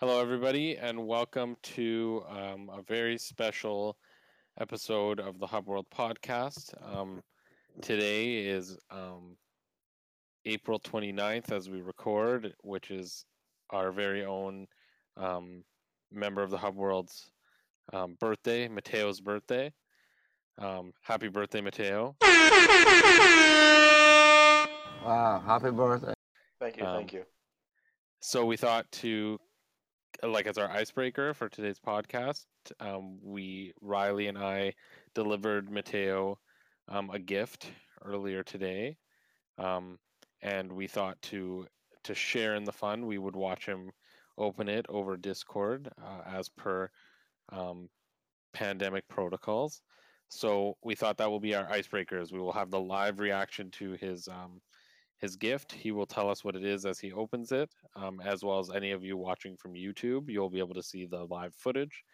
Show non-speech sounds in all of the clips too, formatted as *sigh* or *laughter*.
Hello, everybody, and welcome to um, a very special episode of the Hub World podcast. Um, today is um, April 29th as we record, which is our very own um, member of the Hub World's um, birthday, Matteo's birthday. Um, happy birthday, Matteo. Wow, happy birthday. Thank you, Um, thank you. So we thought to, like, as our icebreaker for today's podcast, um, we Riley and I delivered Matteo um, a gift earlier today, um, and we thought to to share in the fun, we would watch him open it over Discord uh, as per um, pandemic protocols. So we thought that will be our icebreakers. We will have the live reaction to his um, his gift. He will tell us what it is as he opens it, um, as well as any of you watching from YouTube. You'll be able to see the live footage.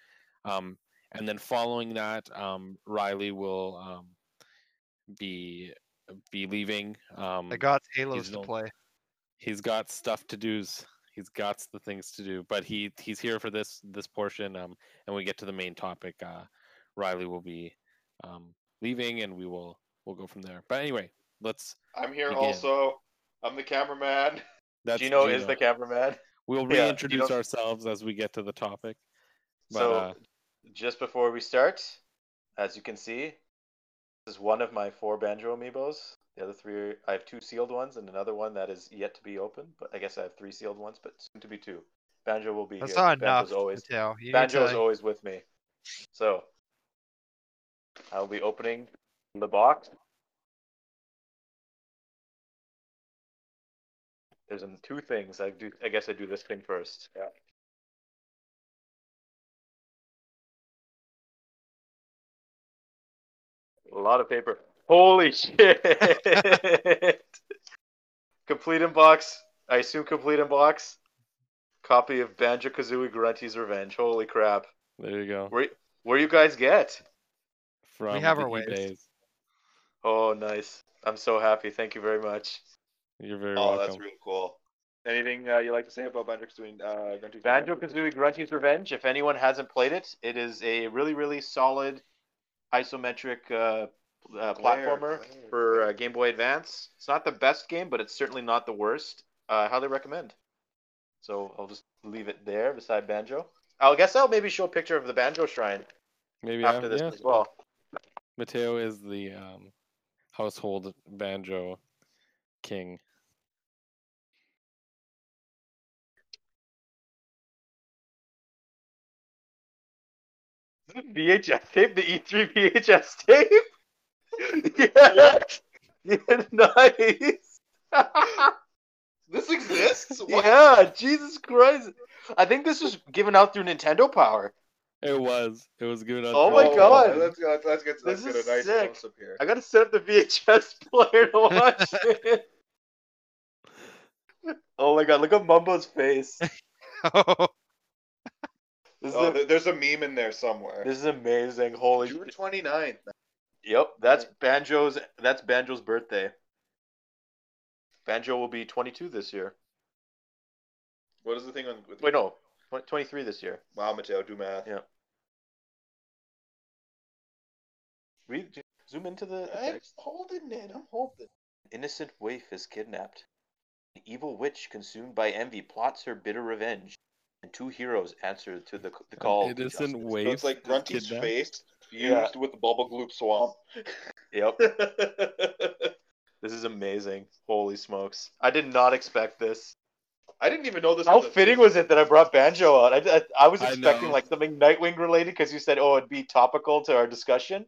Um, and then following that, um, Riley will um, be be leaving. Um, I got Halos to play. he's got stuff to do's. He's got the things to do, but he he's here for this this portion. Um, and we get to the main topic. Uh, Riley will be um, leaving, and we will we'll go from there. But anyway, let's. I'm here Begin. also. I'm the cameraman. *laughs* That's Gino is the cameraman. We'll *laughs* reintroduce Gino- ourselves as we get to the topic. But, so, uh, just before we start, as you can see, this is one of my four banjo amiibos. The other three, are, I have two sealed ones and another one that is yet to be opened. But I guess I have three sealed ones, but soon to be two. Banjo will be That's here. not enough. Always Matteo. You need Banjo is always with me. So, I'll be opening the box. There's um, two things. I do. I guess I do this thing first. Yeah. A lot of paper. Holy *laughs* shit! complete in box. I assume complete in box. Copy of Banjo Kazooie Grunty's Revenge. Holy crap! there you go. Where where you guys get? From we have the our ways. eBays. Oh, nice! I'm so happy. Thank you very much. You're very Oh, welcome. Oh, that's really cool. Anything uh, you like to say about Banjo Kazooie? Uh, Grunt Tooth Banjo Kazooie Grunty's Revenge. If anyone hasn't played it, it is a really really solid isometric uh, uh, platformer Glare, for uh, Game Boy Advance. It's not the best game, but it's certainly not the worst. Uh, highly recommend. So I'll just leave it there beside Banjo. I guess I'll maybe show a picture of the Banjo Shrine Maybe after yeah, this yeah. as well. Matteo is the um, household banjo king. VHS tape, the E3 VHS tape. yeah. yeah, *laughs* nice. *laughs* This exists? What? yeah, Jesus Christ. I think this was given out through Nintendo Power. It was. It was given out. Oh to my us. God. Let's go. Let's get. Let's This get a is nice sick. close up here. I gotta set up the VHS *laughs* player to watch it. oh my god, look at Mumbo's face. This is, Oh, a- there's a meme in there somewhere. this is amazing. Holy June 29th. Yep, that's Banjo's that's Banjo's birthday. Banjo will be 22 this year. What is the thing on? With Wait, no, 23 this year. Wow, Matteo, do math. Yeah. Read, zoom into the the I'm text. holding it. I'm holding. Innocent waif is kidnapped. An evil witch consumed by envy plots her bitter revenge, and two heroes answer to the the call. An to innocent So it's like is Grunty's kidnapped? face fused Yeah. with the Bubble Gloop swamp. *laughs* Yep, *laughs* this is amazing. Holy smokes! I did not expect this. I didn't even know this. How was a- fitting was it that I brought Banjo out? I, I, I was expecting know. like something Nightwing related because you said, "Oh, it'd be topical to our discussion."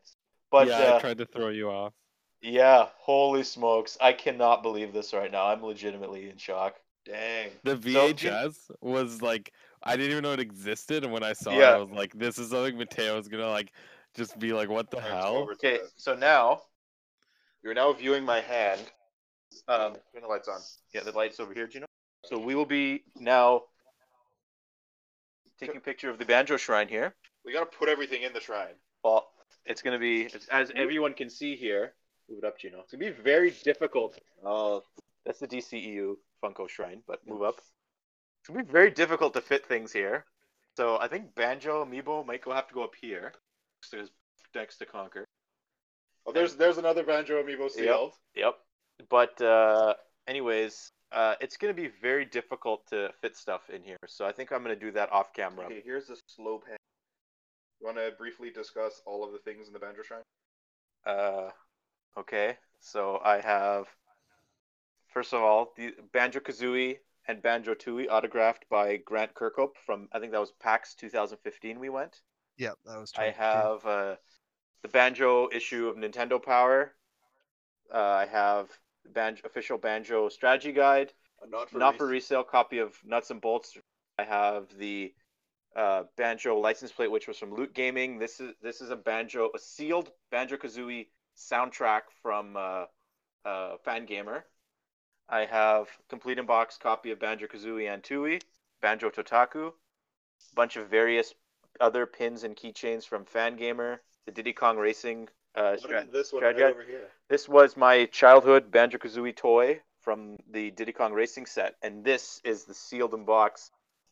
But yeah, uh, I tried to throw you off. yeah, holy smokes! I cannot believe this right now. I'm legitimately in shock. Dang. The So, VHS was like I didn't even know it existed, and when I saw it, I was like, "This is something Matteo is gonna like, just be like, what the Alright, let's go hell?" Okay, so now You're now viewing my hand. um, Turn the lights on. Yeah, the lights over here, Gino. So we will be now taking a picture of the banjo shrine here. We gotta put everything in the shrine. Well, it's gonna be it's, as everyone can see here. Move it up, Gino. It's gonna be very difficult. Oh, that's the DCEU Funko shrine, but move up. It's gonna be very difficult to fit things here. So I think Banjo Amiibo might go have to go up here. next to his- Next to Conker. Oh, there's there's another Banjo amiibo sealed. Yep. But uh, anyways, uh, it's gonna be very difficult to fit stuff in here. So I think I'm gonna do that off camera. Okay, here's the slow pan. You want to briefly discuss all of the things in the Banjo Shrine? Uh, okay. So I have, first of all, the Banjo Kazooie and Banjo Tooie autographed by Grant Kirkhope from I think that was PAX 2015. We went. Yep, that was. I have uh, the Banjo issue of Nintendo Power. Uh, I have the Banjo official Banjo strategy guide. Not for Not for resale copy of Nuts and Bolts. I have the uh, Banjo license plate, which was from Loot Gaming. This is this is a Banjo, a sealed Banjo Kazooie soundtrack from uh, uh, Fangamer. I have complete in box copy of Banjo Kazooie and Tooie, Banjo Totaku, bunch of various other pins and keychains from Fangamer, the Diddy Kong Racing. Uh, strat- this one right over here? this was my childhood Banjo Kazooie toy from the Diddy Kong Racing set, and this is the sealed in box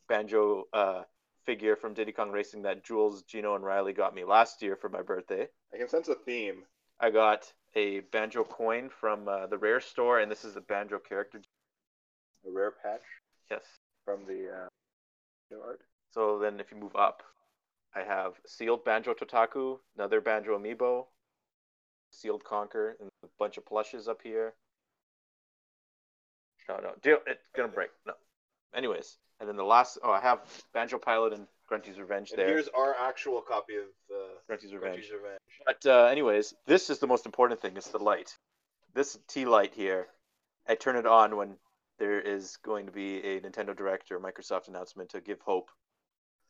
Banjo uh, figure from Diddy Kong Racing that Jules, Gino, and Riley got me last year for my birthday. I can sense a theme. I got a Banjo coin from uh, the Rare store, and this is the Banjo character. A rare patch Yes. from the uh, art. So then, if you move up, I have sealed Banjo Totaku, another Banjo amiibo, sealed Conker, and a bunch of plushes up here. No, no, deal. It's gonna break. No. Anyways, and then the last. Oh, I have Banjo Pilot and Grunty's Revenge And there. here's our actual copy of uh, Grunty's Revenge. Grunty's Revenge. But uh, anyways, this is the most important thing. It's the light. This T light here. I turn it on when there is going to be a Nintendo Direct or Microsoft announcement to give hope,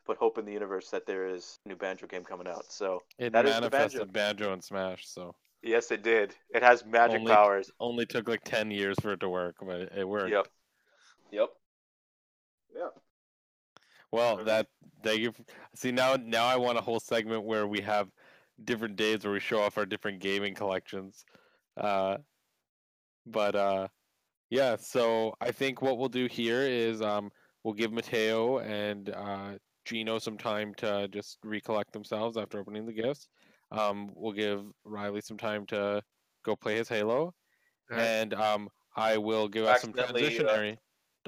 put hope in the universe that there is a new Banjo game coming out. So It That is the manifested banjo. and Smash, so yes, it did. It has magic Only- powers. only took like ten years for it to work, but it, worked. Yep. Yep. Yeah. Well, that thank you. See now, now I want a whole segment where we have different days where we show off our different gaming collections. Uh, but uh, yeah. So I think what we'll do here is um, we'll give Matteo and uh, Gino some time to just recollect themselves after opening the gifts. Um, we'll give Riley some time to go play his Halo, Alright. and um, I will give us some Accidentally, uh, transitionary.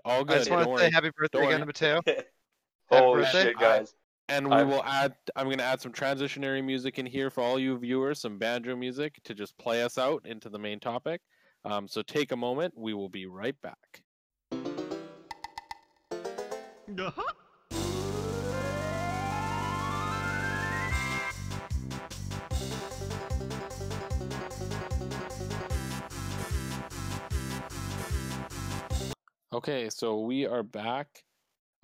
All I just want to say worry. happy birthday Don't again to Matteo. *laughs* Holy birthday. shit, guys! And we I've- will add. I'm going to add some transitionary music in here for all you viewers, some banjo music to just play us out into the main topic. Um, so take a moment. We will be right back. Okay, so we are back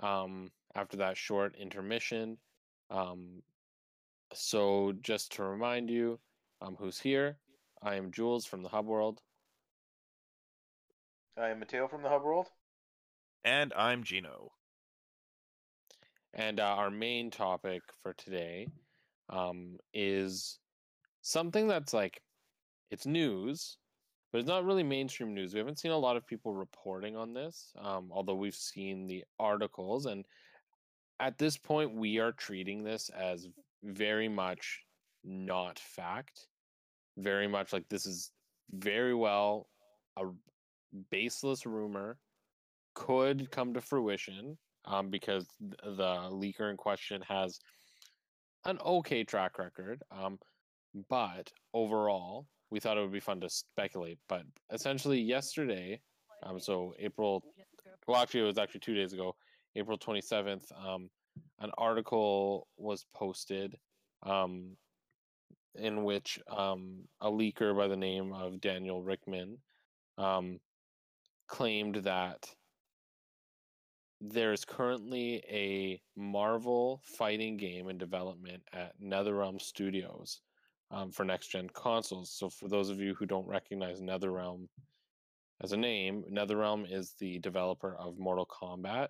um, after that short intermission. Um, so just to remind you, um, who's here? I am Jules from the Hub World. I am Matteo from the Hub World. And I'm Gino. And uh, our main topic for today um, is something that's like it's news, but it's not really mainstream news. We haven't seen a lot of people reporting on this, um, although we've seen the articles. And at this point, we are treating this as very much not fact. Very much like this is very well a baseless rumor could come to fruition um, because the leaker in question has an okay track record. Um, but overall, we thought it would be fun to speculate. But essentially, yesterday, um, so April, well, actually, it was actually two days ago, April 27th, um, an article was posted um, in which um, a leaker by the name of Daniel Richtman um, claimed that there is currently a Marvel fighting game in development at NetherRealm Studios um, for next gen consoles. So, for those of you who don't recognize NetherRealm as a name, NetherRealm is the developer of Mortal Kombat.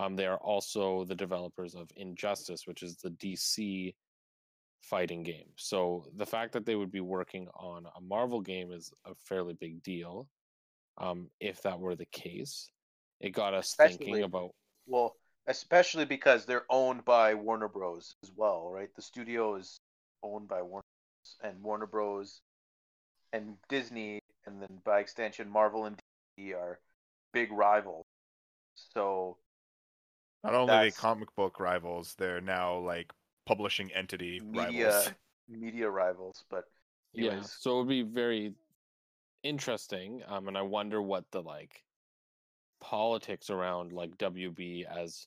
Um, they are also the developers of Injustice, which is the DC fighting game. So, the fact that they would be working on a Marvel game is a fairly big deal. Um, if that were the case, it got us thinking about Well, especially because they're owned by Warner Bros. as well, right? The studio is owned by Warner Bros. and Warner Bros. and Disney, and then by extension, Marvel and DC are big rivals. So Not only are they comic book rivals, they're now like publishing entity media rivals. media rivals, but Yeah, anyways, so it would be very interesting. Um, and I wonder what the like politics around like WB as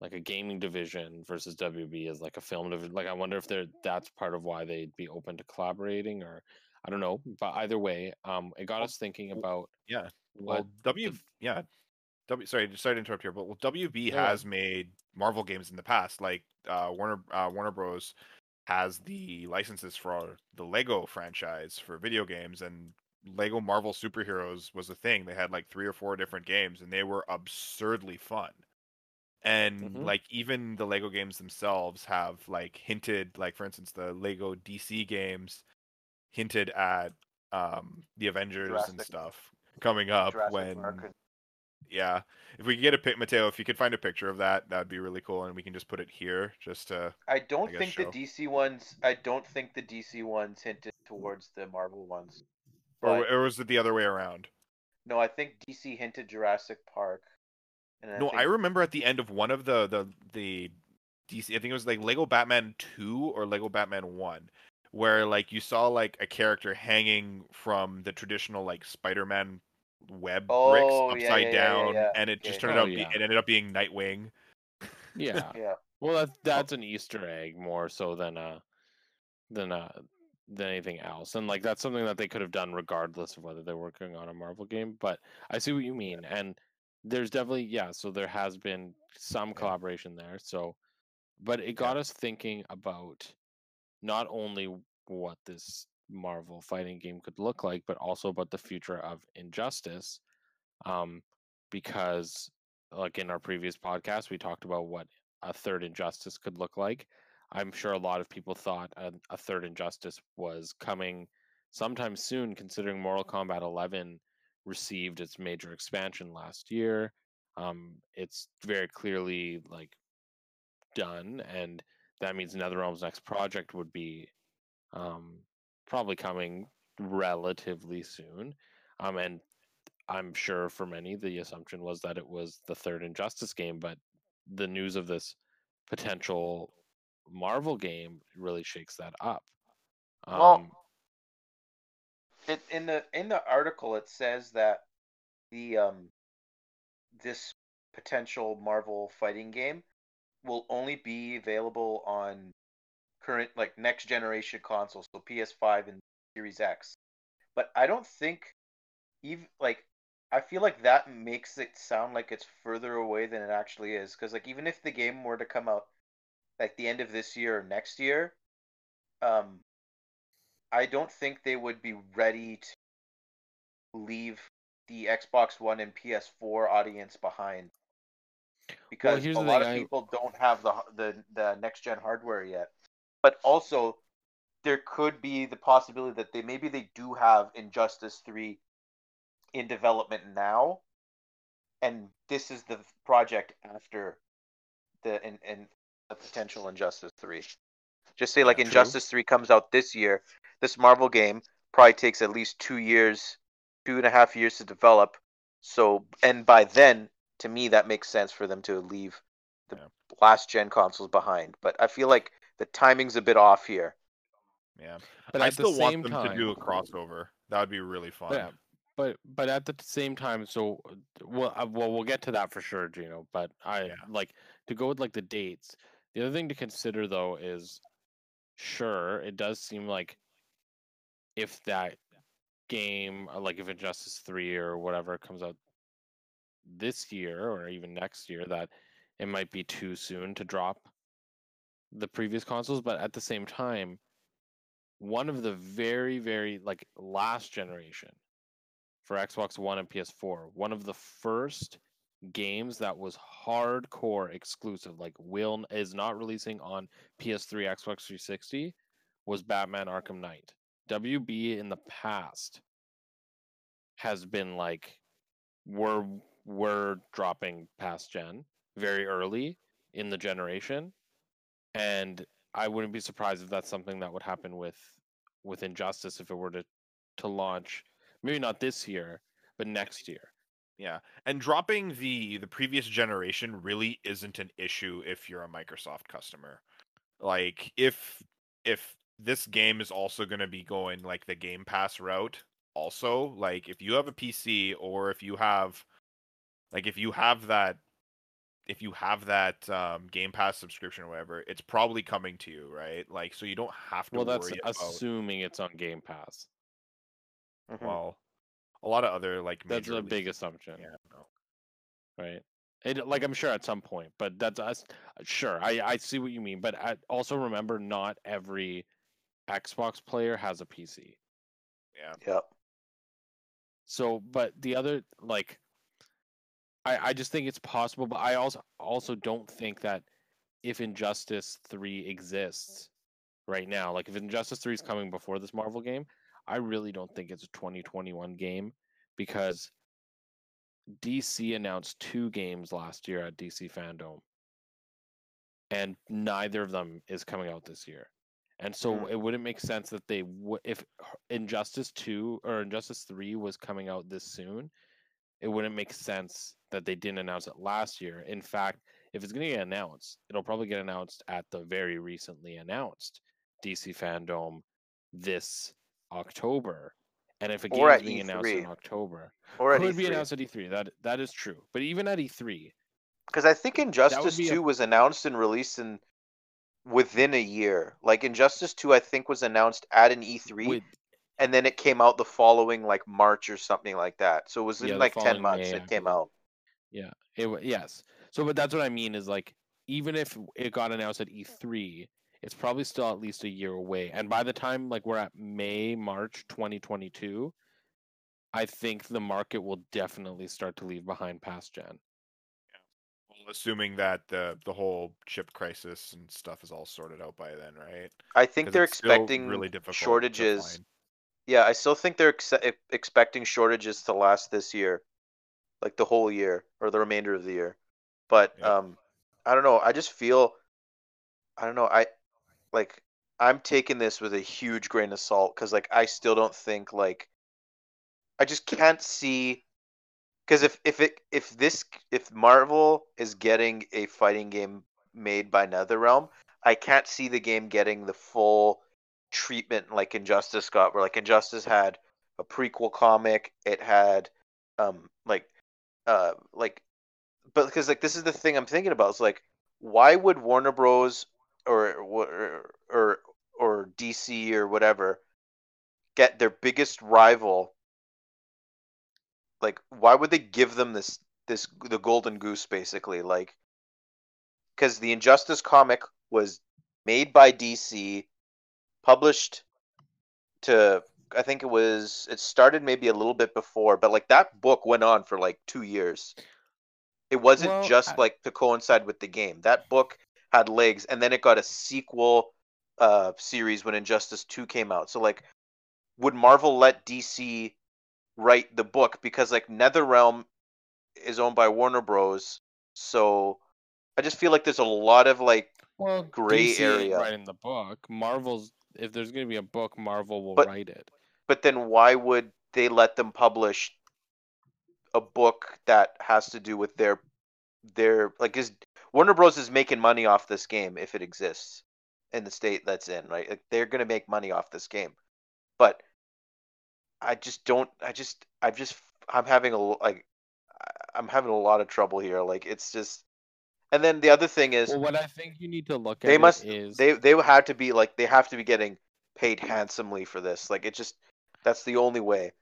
like a gaming division versus WB as like a film division. Like, I wonder if they're that's part of why they'd be open to collaborating, or I don't know. But either way, um, it got Well, us thinking about yeah. what Well, W, f- yeah, W. Sorry, sorry to interrupt here, but well, WB Yeah. has made Marvel games in the past. Like uh, Warner uh, Warner Bros. has the licenses for the Lego franchise for video games, and Lego Marvel Superheroes was a thing. They had like three or four different games, and they were absurdly fun. And Mhm. like even the Lego games themselves have like hinted, like for instance, the Lego DC games hinted at um the Avengers and stuff coming up Jurassic when Park yeah if we could get a pic matteo if you could find a picture of that that'd be really cool and we can just put it here just to I don't I think show. the DC ones. I don't think the DC ones hinted towards the Marvel ones. or, or was it the other way around No, I think DC hinted Jurassic Park. And no think, i remember at the end of one of the the the dc i think it was like lego batman 2 or lego batman 1 where like you saw like a character hanging from the traditional like spider-man web Oh, bricks upside yeah, yeah, down yeah. and it just Okay. turned Oh, out be- it ended up being nightwing *laughs* yeah. Yeah. Well, that's that's an Easter egg more so than uh than uh than anything else, and like that's something that they could have done regardless of whether they're working on a Marvel game. But I see what you mean, and there's definitely yeah. So there has been some collaboration there. So, but it got us thinking about not only what this Marvel fighting game could look like, but also about the future of Injustice, um, because like in our previous podcast, we talked about what a third Injustice could look like. I'm sure a lot of people thought a, a third Injustice was coming sometime soon, considering Mortal Kombat 11 received its major expansion last year. Um, it's very clearly like done, and that means NetherRealm's next project would be um, probably coming relatively soon. Um, and I'm sure for many the assumption was that it was the third Injustice game, but the news of this potential Marvel game really shakes that up. Um, Well, it, in the in the article it says that the um this potential Marvel fighting game will only be available on current like next generation consoles, so PS5 and Series X. But I don't think even like I feel like that makes it sound like it's further away than it actually is. Because like even if the game were to come out like the end of this year or next year, um, I don't think they would be ready to leave the Xbox One and PS4 audience behind. Because here's a lot thing, of I- people don't have the the the next gen hardware yet. But also there could be the possibility that they maybe they do have Injustice 3 in development now and this is the project after the and and the potential Injustice 3. Just say like true. Injustice 3 comes out this year. This Marvel game probably takes at least two years, two and a half years to develop. So, and by then, to me, that makes sense for them to leave the Yeah. last gen consoles behind. But I feel like the timing's a bit off here. yeah but i at the still want them time, to do a crossover that would be really fun Yeah, but but at the same time, so well, uh, well, we'll get to that for sure, Gino. But I Yeah. like to go with like the dates. The other thing to consider though is, sure, it does seem like if that game, uh, like if Injustice Three or whatever comes out this year or even next year, that it might be too soon to drop the previous consoles. But at the same time, one of the very very like last generation for Xbox One and PS4. One of the first games that was hardcore exclusive, like will is not releasing on PS3, Xbox 360, was Batman Arkham Knight. WB in the past has been like we're we're dropping past gen very early in the generation, and I wouldn't be surprised if that's something that would happen with with Injustice if it were to to launch maybe not this year, but next year. Yeah, and dropping the the previous generation really isn't an issue if you're a Microsoft customer. Like if if this game is also going to be going like the Game Pass route, also like if you have a PC or if you have like if you have that if you have that um, Game Pass subscription or whatever, it's probably coming to you, right? Like so you don't have to Well, that's about assuming it's on Game Pass. Mhm. well a lot of other like That's a big assumption, Yeah, no. right? It, like I'm sure at some point, but that's us. Sure, I I see what you mean, but I also remember not every Xbox player has a PC. yeah. Yep. So, but the other like, I I just think it's possible, but I also also don't think that if Injustice Three exists right now, like if Injustice Three is coming before this Marvel game, I really don't think it's a 2021 game because DC announced two games last year at DC Fandom, and neither of them is coming out this year. And so Mm. it wouldn't make sense that they would if Injustice 2 or Injustice 3 was coming out this soon, it wouldn't make sense that they didn't announce it last year. In fact, if it's going to get announced, it'll probably get announced at the very recently announced DC Fandom this October. And if a game is being announced in October, Or could be E3. announced at E3. That that is true. But even at E E3, Because I think Injustice be a- 2 was announced and released in within a year. Like Injustice 2 I think was announced at an E3 with and then it came out the following like March or something like that. So it was in Yeah, the like 10 months May, it came out. Yeah, it wa- yes. So, but that's what I mean is like even if it got announced at E3, it's probably still at least a year away. And by the time like we're at May, March 2022, I think the market will definitely start to leave behind past gen. Well, assuming that the the whole chip crisis and stuff is all sorted out by then, right? I think they're expecting really difficult to shortages. Yeah, I still think they're ex- expecting shortages to last this year, like the whole year or the remainder of the year. But Yeah. um, I don't know. I just feel, I don't know. I like I'm taking this with a huge grain of salt because like I still don't think like I just can't see because if if it if this if Marvel is getting a fighting game made by NetherRealm, I can't see the game getting the full treatment like Injustice got, where like Injustice had a prequel comic, it had um like uh like but because like this is the thing I'm thinking about is like why would Warner Bros. or or or or DC or whatever get their biggest rival like why would they give them this this the golden goose basically? Like because the injustice comic was made by dc published to i think it was it started maybe a little bit before but like that book went on for like two years it wasn't Well, just I- like to coincide with the game that book had legs and then it got a sequel uh series when injustice 2 came out so like would marvel let dc write the book because like NetherRealm is owned by Warner Bros. So I just feel like there's a lot of like Well, Gray DC area. writing the book. Marvel's if there's going to be a book, Marvel will But- write it. but then why would they let them publish a book that has to do with their their like is Warner Bros is making money off this game if it exists in the state that's in, right? Like they're going to make money off this game. But I just don't I just I just I'm having a l- like I- I'm having a lot of trouble here. Like it's just and then the other thing is Well, what I think you need to look at they must is they they have to be like they have to be getting paid handsomely for this. Like it just that's the only way.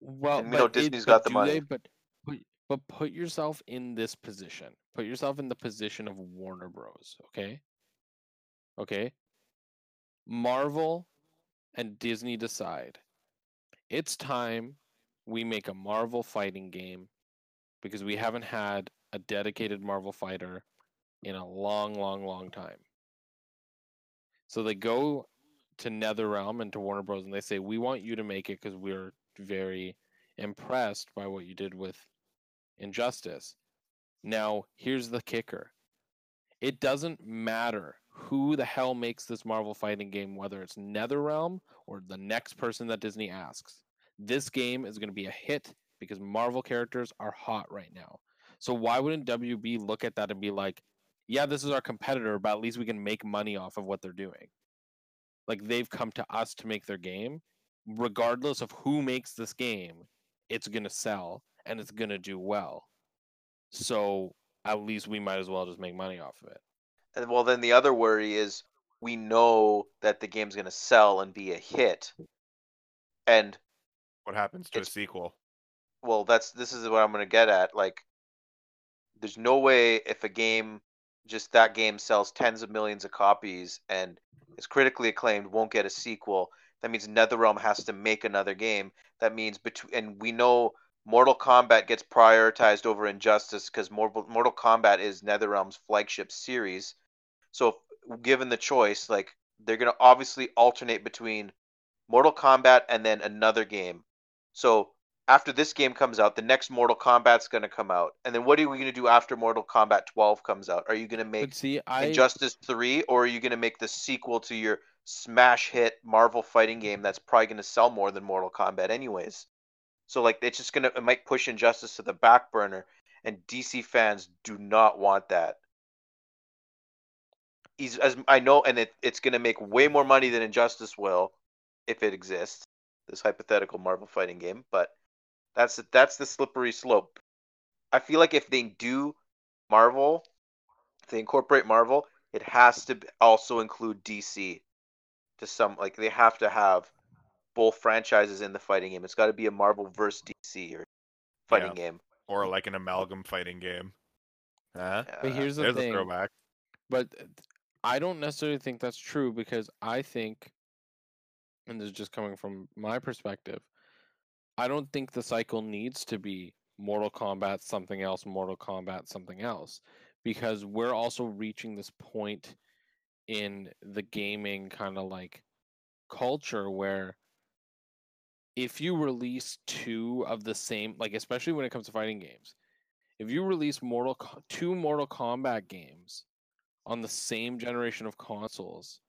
Well, And, you know, but it- got the money. They, but put but put yourself in this position. Put yourself in the position of Warner Bros. Okay. Okay. Marvel and Disney decide it's time we make a Marvel fighting game because we haven't had a dedicated Marvel fighter in a long, long, long time. So they go to NetherRealm and to Warner Bros. and they say, "We want you to make it because we're very impressed by what you did with Injustice." Now, here's the kicker. It doesn't matter who the hell makes this Marvel fighting game, whether it's NetherRealm or the next person that Disney asks. This game is going to be a hit because Marvel characters are hot right now. So why wouldn't WB look at that and be like, yeah, this is our competitor, but at least we can make money off of what they're doing? Like they've come to us to make their game. Regardless of who makes this game, it's going to sell and it's going to do well. So at least we might as well just make money off of it. And well, then the other worry is we know that the game's going to sell and be a hit. And What happens to It's- a sequel? well, that's this is what I'm going to get at. Like, there's no way if a game, just that game sells tens of millions of copies and is critically acclaimed, won't get a sequel. That means NetherRealm has to make another game. That means between, and we know Mortal Kombat gets prioritized over Injustice because Mortal Kombat is NetherRealm's flagship series. So, if, given the choice, like they're gonna obviously alternate between Mortal Kombat and then another game. So after this game comes out, the next Mortal Kombat's gonna come out, and then what are we gonna do after Mortal Kombat 12 comes out? Are you gonna make But see, I Injustice 3, or are you gonna make the sequel to your smash hit Marvel fighting game that's probably gonna sell more than Mortal Kombat anyways? So like it's just gonna it might push Injustice to the back burner, and DC fans do not want that. He's as I know, and it, it's gonna make way more money than Injustice will, if it exists. This hypothetical Marvel fighting game, but that's that's the slippery slope. I feel like if they do Marvel, if they incorporate Marvel, it has to also include DC. To some like they have to have both franchises in the fighting game. It's got to be a Marvel versus DC or fighting Yeah. game. Or like an amalgam fighting game? Huh? but Uh, here's the There's a thing. throwback. But I don't necessarily think that's true because I think, and this is just coming from my perspective, I don't think the cycle needs to be Mortal Kombat something else, Mortal Kombat something else, because we're also reaching this point in the gaming kind of like culture where if you release two of the same, like especially when it comes to fighting games, if you release Mortal two Mortal Kombat games on the same generation of consoles,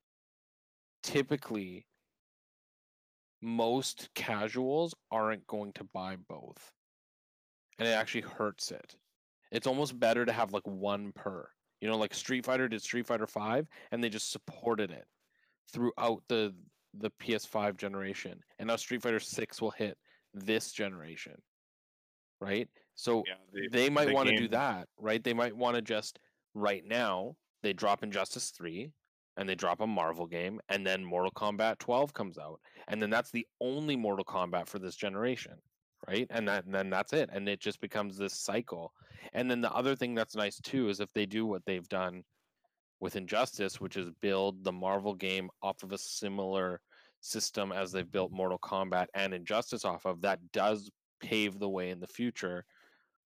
typically most casuals aren't going to buy both. And it actually hurts it. It's almost better to have like one per. You know, like Street Fighter did Street Fighter 5 and they just supported it throughout the the PS5 generation. And now Street Fighter 6 will hit this generation. Right? So Yeah, the- they might the want to do that, right? They might want to just right now they drop Injustice 3 and they drop a Marvel game and then Mortal Kombat 12 comes out. And then that's the only Mortal Kombat for this generation, right? And, that, and then that's it and it just becomes this cycle. And then the other thing that's nice too is if they do what they've done with Injustice, which is build the Marvel game off of a similar system as they've built Mortal Kombat and Injustice off of, that does pave the way in the future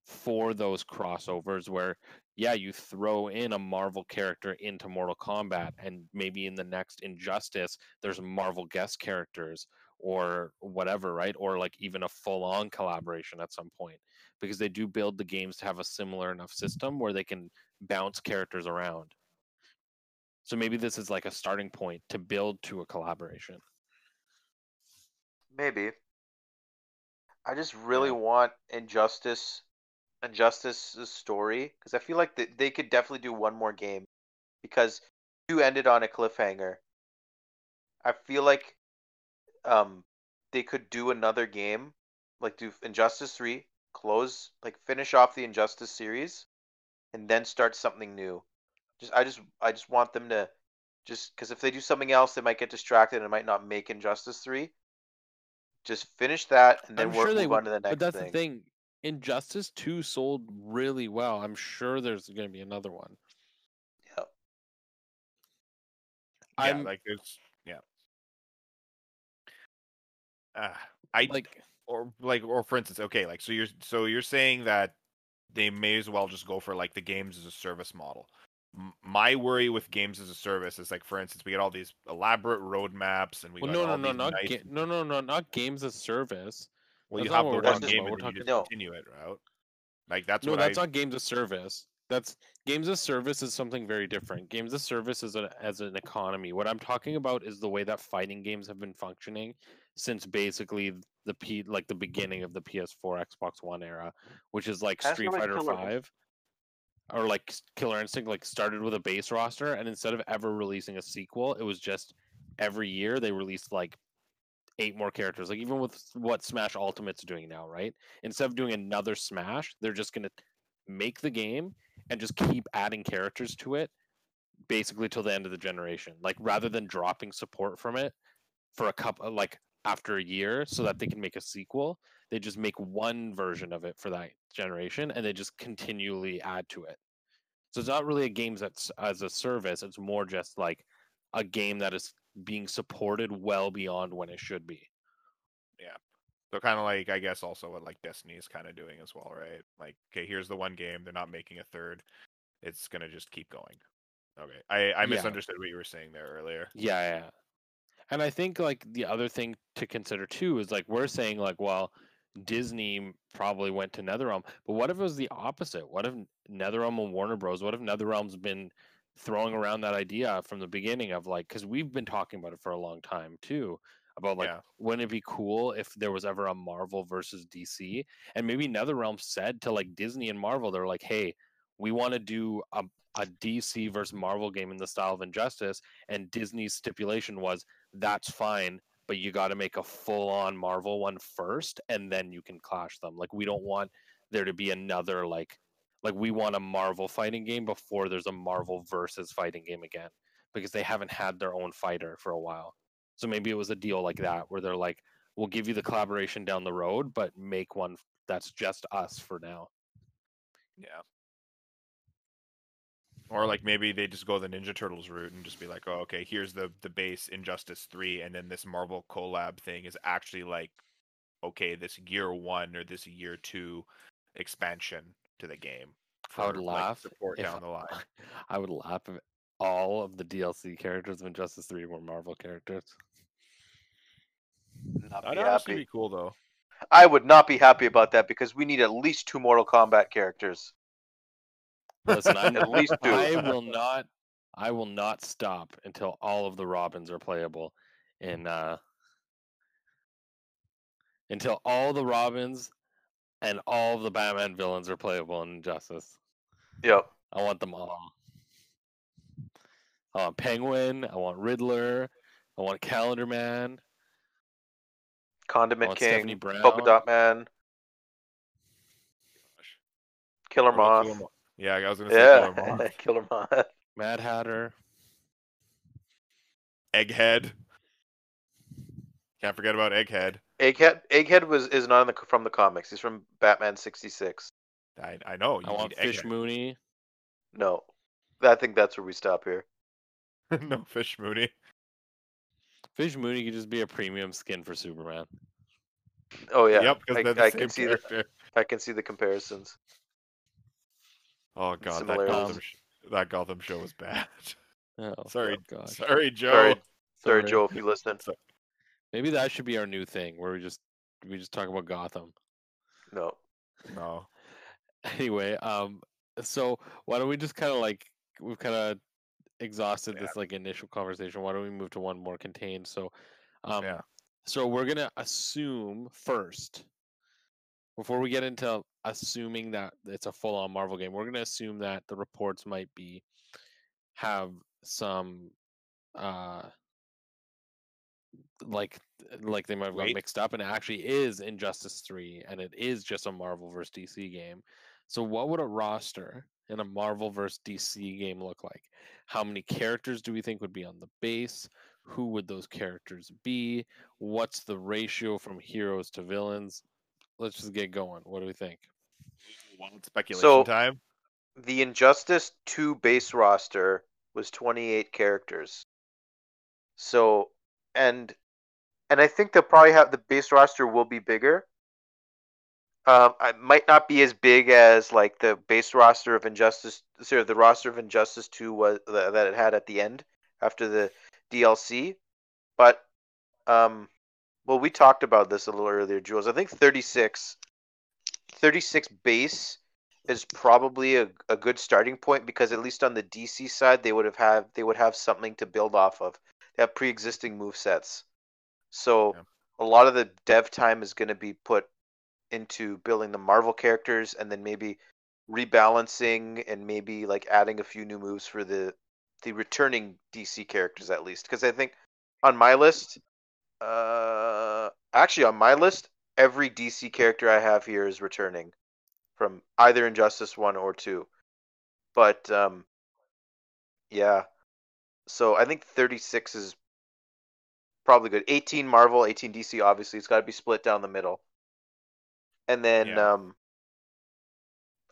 for those crossovers where yeah you throw in a marvel character into mortal kombat and maybe in the next injustice there's marvel guest characters or whatever right or like even a full on collaboration at some point because they do build the games to have a similar enough system where they can bounce characters around so maybe this is like a starting point to build to a collaboration Maybe. I just really Yeah. want Injustice, Injustice's story because I feel like they, they could definitely do one more game because two ended on a cliffhanger. I feel like um they could do another game, like do Injustice 3, close like finish off the Injustice series and then start something new. Just I just I just want them to just because if they do something else they might get distracted and it might not make Injustice 3. Just finish that and then i'm work sure move on to the next but that's thing. the thing injustice 2 sold really well i'm sure there's going to be another one Yeah. Yeah, i'm like there's yeah. Uh, I like or like or for instance, okay, like so you're so you're saying that they may as well just go for like the games as a service model. M- My worry with games as a service is like, for instance, we get all these elaborate roadmaps and we well, got no no all no these not nice- ga- no no no not games as service well, you That's not have what the one game about. and We're then you just No. continue it, right? Like that's what no, what that's I. not games of service. That's games of service is something very different. Games of service is a, as an economy. What I'm talking about is the way that fighting games have been functioning since basically the P like the beginning of the PS4 Xbox One era, which is like Ask Street Fighter Killer Five or like Killer Instinct like started with a base roster and instead of ever releasing a sequel, it was just every year they released like eight more characters. Like even with what Smash Ultimate's doing now, right? Instead of doing another Smash, they're just gonna make the game and just keep adding characters to it basically till the end of the generation. Like rather than dropping support from it for a couple like after a year so that they can make a sequel, they just make one version of it for that generation and they just continually add to it. So it's not really a game that's as a service, it's more just like a game that is being supported well beyond when it should be. Yeah. So kind of like I guess also what like Destiny is kind of doing as well, right? Like, okay, here's the one game. They're not making a third. It's gonna just keep going. Okay, I I Yeah. misunderstood what you were saying there earlier. Yeah, yeah. And I think like the other thing to consider too is like we're saying like well Disney probably went to NetherRealm, but what if it was the opposite? What if NetherRealm and Warner Bros. What if NetherRealm's been throwing around that idea from the beginning of like because we've been talking about it for a long time too about like Yeah. wouldn't it be cool if there was ever a Marvel versus DC and maybe NetherRealm said to like Disney and Marvel they're like hey we want to do a, a DC versus Marvel game in the style of Injustice and Disney's stipulation was that's fine but you got to make a full on Marvel one first and then you can clash them like we don't want there to be another like like we want a Marvel fighting game before there's a Marvel versus fighting game again because they haven't had their own fighter for a while. So maybe it was a deal like that where they're like, we'll give you the collaboration down the road, but make one that's just us for now. Yeah. Or like maybe they just go the Ninja Turtles route and just be like, oh, okay, here's the the base Injustice three, and then this Marvel collab thing is actually like, okay, this year one or this year two expansion to the game. I would for, like, laugh support if down the line. *laughs* I would laugh if all of the DLC characters of Injustice 3 were Marvel characters. Not That'd be actually happy. be cool though. I would not be happy about that because we need at least two Mortal Kombat characters. Listen, *laughs* I'm, At least two. I will not I will not stop until all of the Robins are playable in uh until all the Robins and all of the Batman villains are playable in Injustice. Yep. I want them all. I want Penguin, I want Riddler, I want Calendar Man, Condiment King. Polka Dot Man, Killer Moth. Killer Mo- Yeah, I was gonna say Killer Yeah, Moth. *laughs* Killer Moth. Mad Hatter. Egghead. Can't forget about Egghead. Egghead. Egghead was is not in the, from the comics. He's from Batman sixty six. I I know. You I want Fish Egghead. Mooney. No, I think that's where we stop here. *laughs* no Fish Mooney. Fish Mooney could just be a premium skin for Superman. Oh yeah, Yep, I, the I can see the. I can see the comparisons. Oh god, that. Gotham, that Gotham show was bad. Oh, *laughs* Sorry, gosh. sorry, Joe. Sorry, sorry, Sorry. Joe, if you listen. *laughs* Maybe that should be our new thing where we just we just talk about Gotham. No, No, *laughs* Anyway, um so why don't we just kind of like we've kind of exhausted Yeah. this like initial conversation. Why don't we move to one more contained? So um Yeah. so we're going to assume first before we get into assuming that it's a full-on Marvel game, we're going to assume that the reports might be have some uh like like they might have got mixed up and it actually is Injustice 3 and it is just a Marvel versus DC game. So what would a roster in a Marvel versus DC game look like? How many characters do we think would be on the base? Who would those characters be? What's the ratio from heroes to villains? Let's just get going. What do we think? wild speculation So- time. the Injustice two base roster was twenty eight characters. So and and I think they'll probably have the base roster will be bigger. Um, it might not be as big as like the base roster of Injustice, sorry, the roster of Injustice Two was that it had at the end after the DLC, but um, well, we talked about this a little earlier, Jules. I think 36, 36 base is probably a, a good starting point because at least on the DC side they would have had they would have something to build off of. They have pre-existing move sets. So Yeah. a lot of the dev time is going to be put into building the Marvel characters and then maybe rebalancing and maybe like adding a few new moves for the the returning DC characters at least because I think on my list uh actually on my list every DC character I have here is returning from either Injustice 1 or 2. But um yeah. So I think 36 is probably good. 18 Marvel, 18 DC obviously. It's got to be split down the middle. And then Yeah. um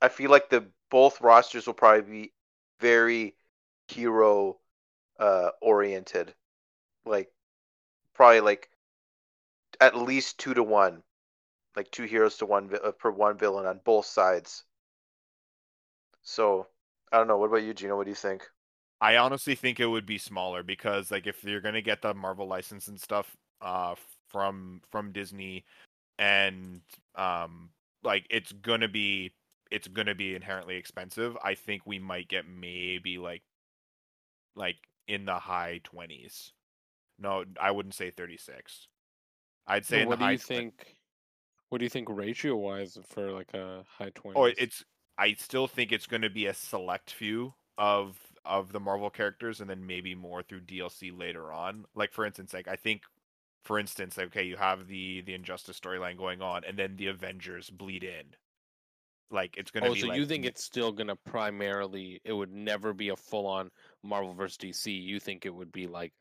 I feel like the both rosters will probably be very hero uh oriented. Like probably like at least 2 to 1. Like two heroes to one uh, per one villain on both sides. So, I don't know. What about you, Gino? What do you think? I honestly think it would be smaller because like if you're gonna get the Marvel license and stuff uh from from Disney and um like it's gonna be it's gonna be inherently expensive. I think we might get maybe like like in the high twenties. No, I wouldn't say thirty six. I'd say what the do high you think? What do you think ratio wise for like a high twenty? Oh, it's. I still think it's going to be a select few of of the Marvel characters, and then maybe more through DLC later on. Like for instance, like I think, for instance, like, okay, you have the the Injustice storyline going on, and then the Avengers bleed in. Like it's going to Oh, be. so like, you think it's still gonna primarily? It would never be a full on Marvel versus DC. You think it would be like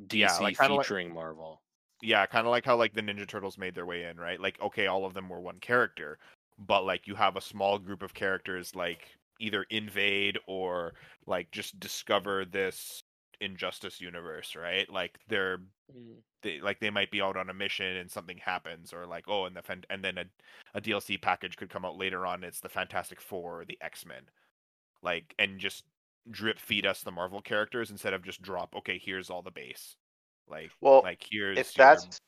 DC Yeah, like, kinda like- featuring Marvel? yeah, kind of like how like the Ninja Turtles made their way in, right? Like okay, all of them were one character, but like you have a small group of characters like either invade or like just discover this injustice universe, right? Like they're Mm. they like they might be out on a mission and something happens or like oh and the fan- and then a, a DLC package could come out later on it's the Fantastic Four or the X-Men. Like and just drip feed us the Marvel characters instead of just drop okay, here's all the base. Like Well, like here's If your- that's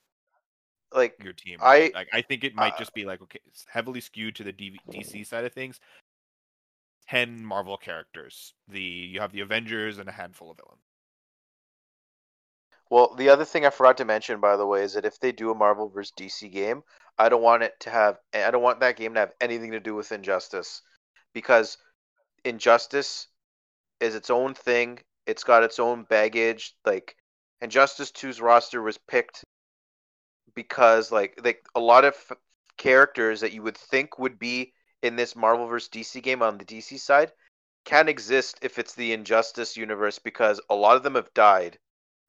like your team. I- like I think it might uh, just be like okay, it's heavily skewed to the DV- DC side of things. Ten Marvel characters. The you have the Avengers and a handful of villains. Well, the other thing I forgot to mention, by the way, is that if they do a Marvel versus DC game, I don't want it to have, I don't want that game to have anything to do with Injustice, because Injustice is its own thing. It's got its own baggage. Like Injustice 2's roster was picked because, like, like a lot of characters that you would think would be in this Marvel vs. DC game on the DC side can exist if it's the Injustice universe because a lot of them have died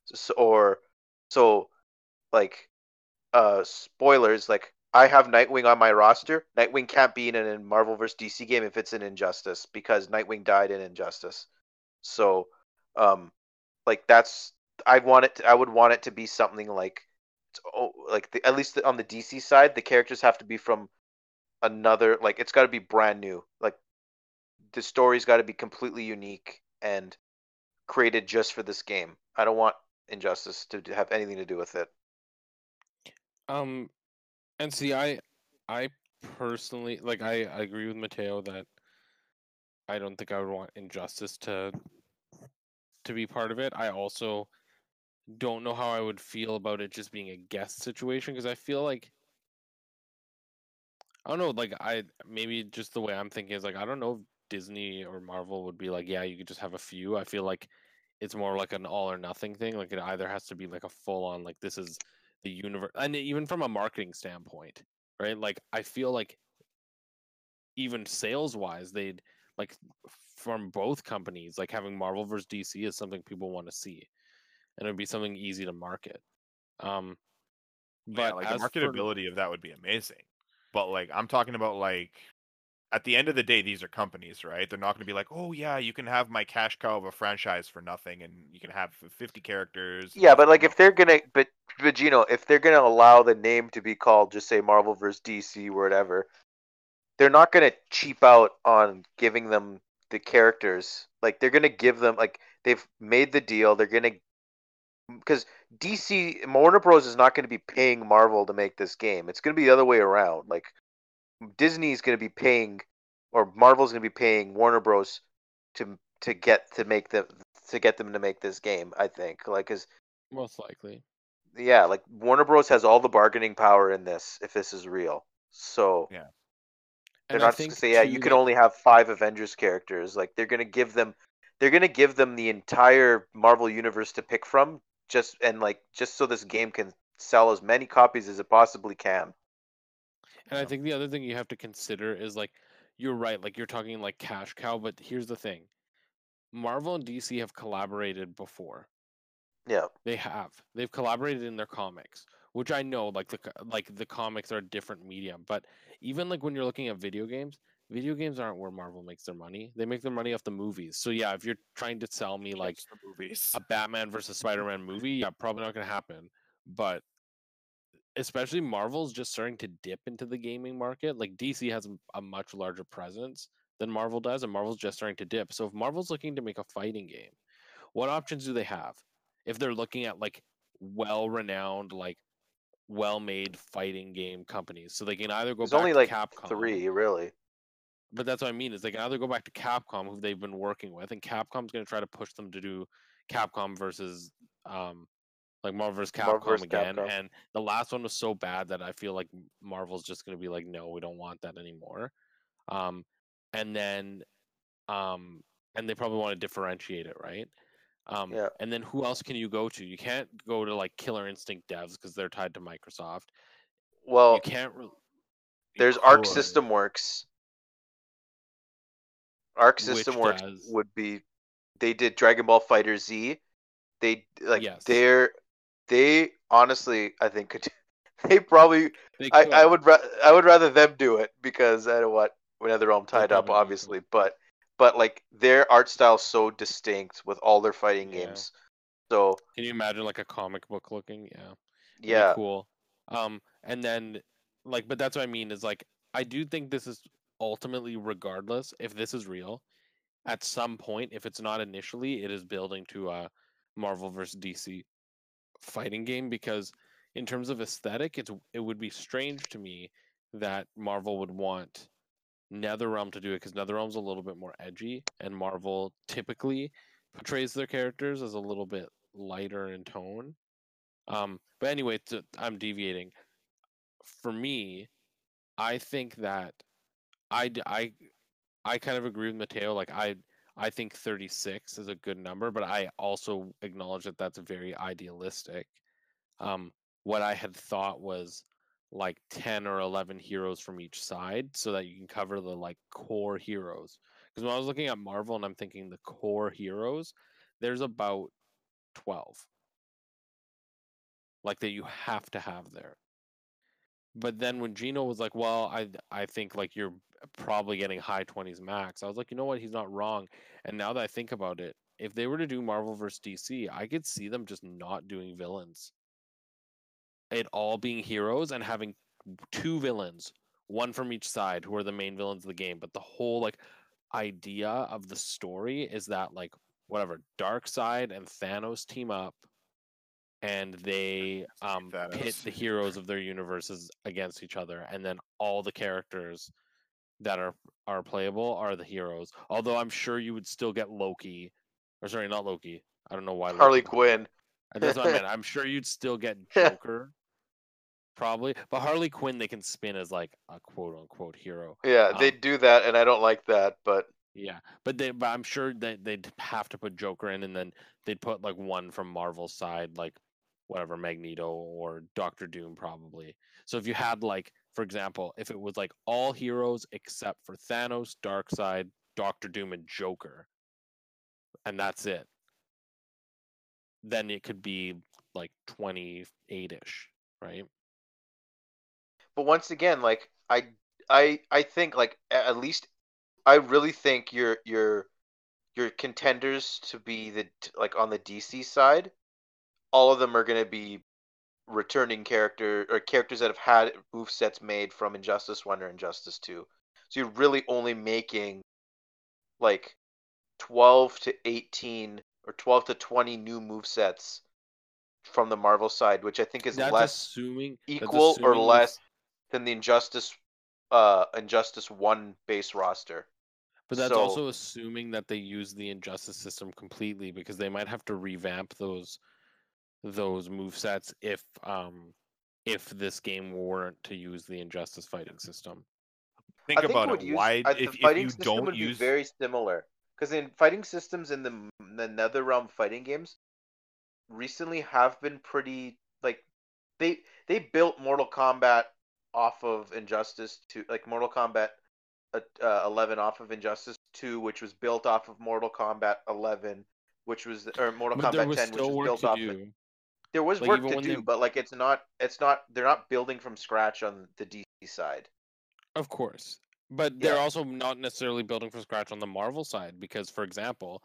so, or so like uh spoilers like I have Nightwing on my roster. Nightwing can't be in a Marvel vs DC game if it's an Injustice because Nightwing died in Injustice. So um like that's I want it to, I would want it to be something like oh, like the, at least on the DC side the characters have to be from another like it's got to be brand new. Like the story's got to be completely unique and created just for this game. I don't want Injustice to have anything to do with it. Um, and see, I, I personally like. I, I agree with Matteo that I don't think I would want Injustice to to be part of it. I also don't know how I would feel about it just being a guest situation because I feel like I don't know. Like I maybe just the way I'm thinking is like I don't know if Disney or Marvel would be like, yeah, you could just have a few. I feel like it's more like an all or nothing thing. Like it either has to be like a full on like this is the universe, and even from a marketing standpoint, right? Like I feel like even sales wise, they'd like from both companies, like having Marvel versus DC is something people want to see, and it'd be something easy to market. Um, yeah, but like as the for- marketability of that would be amazing. But like I'm talking about like at the end of the day, these are companies, right? They're not going to be like, oh yeah, you can have my cash cow of a franchise for nothing, and you can have 50 characters. Yeah, but like if they're gonna, but but Gino, if they're gonna allow the name to be called, just say Marvel versus DC, or whatever, they're not gonna cheap out on giving them the characters. Like they're gonna give them like they've made the deal. They're gonna because DC Warner Bros is not going to be paying Marvel to make this game. It's going to be the other way around. Like Disney is going to be paying or Marvel's going to be paying Warner Bros. to to get to make the to get them to make this game. I think like cause Most likely. yeah, like Warner Bros. has all the bargaining power in this if this is real. So Yeah. they're And I not just gonna say yeah too, you can only have five Avengers characters. Like they're gonna give them they're gonna give them the entire Marvel universe to pick from just and like just so this game can sell as many copies as it possibly can. And I think the other thing you have to consider is like you're right, like you're talking like cash cow, but here's the thing. Marvel and DC have collaborated before. Yeah. They have. They've collaborated in their comics, which I know like the like the comics are a different medium, but even like when you're looking at video games, video games aren't where Marvel makes their money. They make their money off the movies. So yeah, if you're trying to sell me like a Batman versus *laughs* Spider-Man movie, yeah, probably not going to happen. But especially Marvel's just starting to dip into the gaming market. Like DC has a- much larger presence than Marvel does, and Marvel's just starting to dip. So if Marvel's looking to make a fighting game, what options do they have? If they're looking at like well-renowned, like well-made fighting game companies, so they can either go There's back only to like Capcom, three really. But that's what I mean is they can either go back to Capcom, who they've been working with, and Capcom's going to try to push them to do Capcom versus um like Marvel vs. Capcom Marvel versus again. Capcom. And the last one was so bad that I feel like Marvel's just going to be like, no, we don't want that anymore. Um, and then um, and they probably want to differentiate it, right? Um, Yeah. And then who else can you go to? You can't go to like Killer Instinct devs because they're tied to Microsoft. Well, you can't. Re- there's Arc. System Works. Arc Which System Works does- would be they did Dragon Ball FighterZ. They like Yes. they're they honestly I think could *laughs* they probably They I, I would ra- I would rather them do it because I don't know what when they're all tied up obviously but but like their art style so distinct with all their fighting Yeah. games. So Can you imagine like a comic book looking? Yeah. That'd yeah, cool. Um, and then like, but that's what I mean is like, I do think this is ultimately, regardless if this is real, at some point, if it's not initially, it is building to a Marvel versus DC fighting game because in terms of aesthetic, it's it would be strange to me that Marvel would want NetherRealm to do it because NetherRealm's a little bit more edgy, and Marvel typically portrays their characters as a little bit lighter in tone. Um, but anyway, to, I'm deviating. For me, I think that I I I kind of agree with Matteo. Like I I think 36 is a good number, but I also acknowledge that that's very idealistic. Um, what I had thought was like 10 or 11 heroes from each side so that you can cover the like core heroes. Because when I was looking at Marvel and I'm thinking the core heroes, there's about 12 like that you have to have there. But then when Gino was like, "Well, I I think like you're probably getting high 20s max." I was like, "You know what? He's not wrong." And now that I think about it, if they were to do Marvel versus DC, I could see them just not doing villains. It all being heroes and having two villains, one from each side who are the main villains of the game, but the whole like idea of the story is that like whatever, Darkseid and Thanos team up and they um pit the heroes of their universes against each other and then all the characters that are are playable are the heroes although i'm sure you would still get loki or sorry not loki i don't know why Harley Loki- Quinn. *laughs* that's what i meant *laughs* i'm sure you'd still get joker probably but harley quinn they can spin as like a quote unquote hero Yeah, they Um, do that, and I don't like that. But yeah, but they, but I'm sure that they'd have to put Joker in, and then they'd put like one from Marvel's side, like whatever Magneto or Doctor Doom, probably. So if you had like, for example, if it was like all heroes except for Thanos, Darkseid, Doctor Doom, and Joker, and that's it, then it could be like 28 ish, right? but once again, like I I I think like at least I really think your your your contenders to be the like on the DC side, all of them are going to be returning character or characters that have had move sets made from Injustice One or Injustice Two. So you're really only making like twelve to eighteen or twelve to twenty new move sets from the Marvel side, which I think is That's less assuming equal or assuming you less than the Injustice uh Injustice One base roster. But that's So- also assuming that they use the injustice system completely because they might have to revamp those those move sets if um if this game weren't to use the injustice fighting system. Think I think about would it. use- Why, uh, if, if fighting you don't would use be very similar because in fighting systems in the m- the NetherRealm fighting games recently have been pretty like they they built Mortal Kombat off of Injustice to like Mortal Kombat uh, uh, 11 off of Injustice 2 which was built off of Mortal Kombat 11 which was or Mortal But Kombat 10 which was built off do. of there was Like, work to do they- but like it's not it's not they're not building from scratch on the DC side Of course. But they're also not necessarily building from scratch on the Marvel side because for example,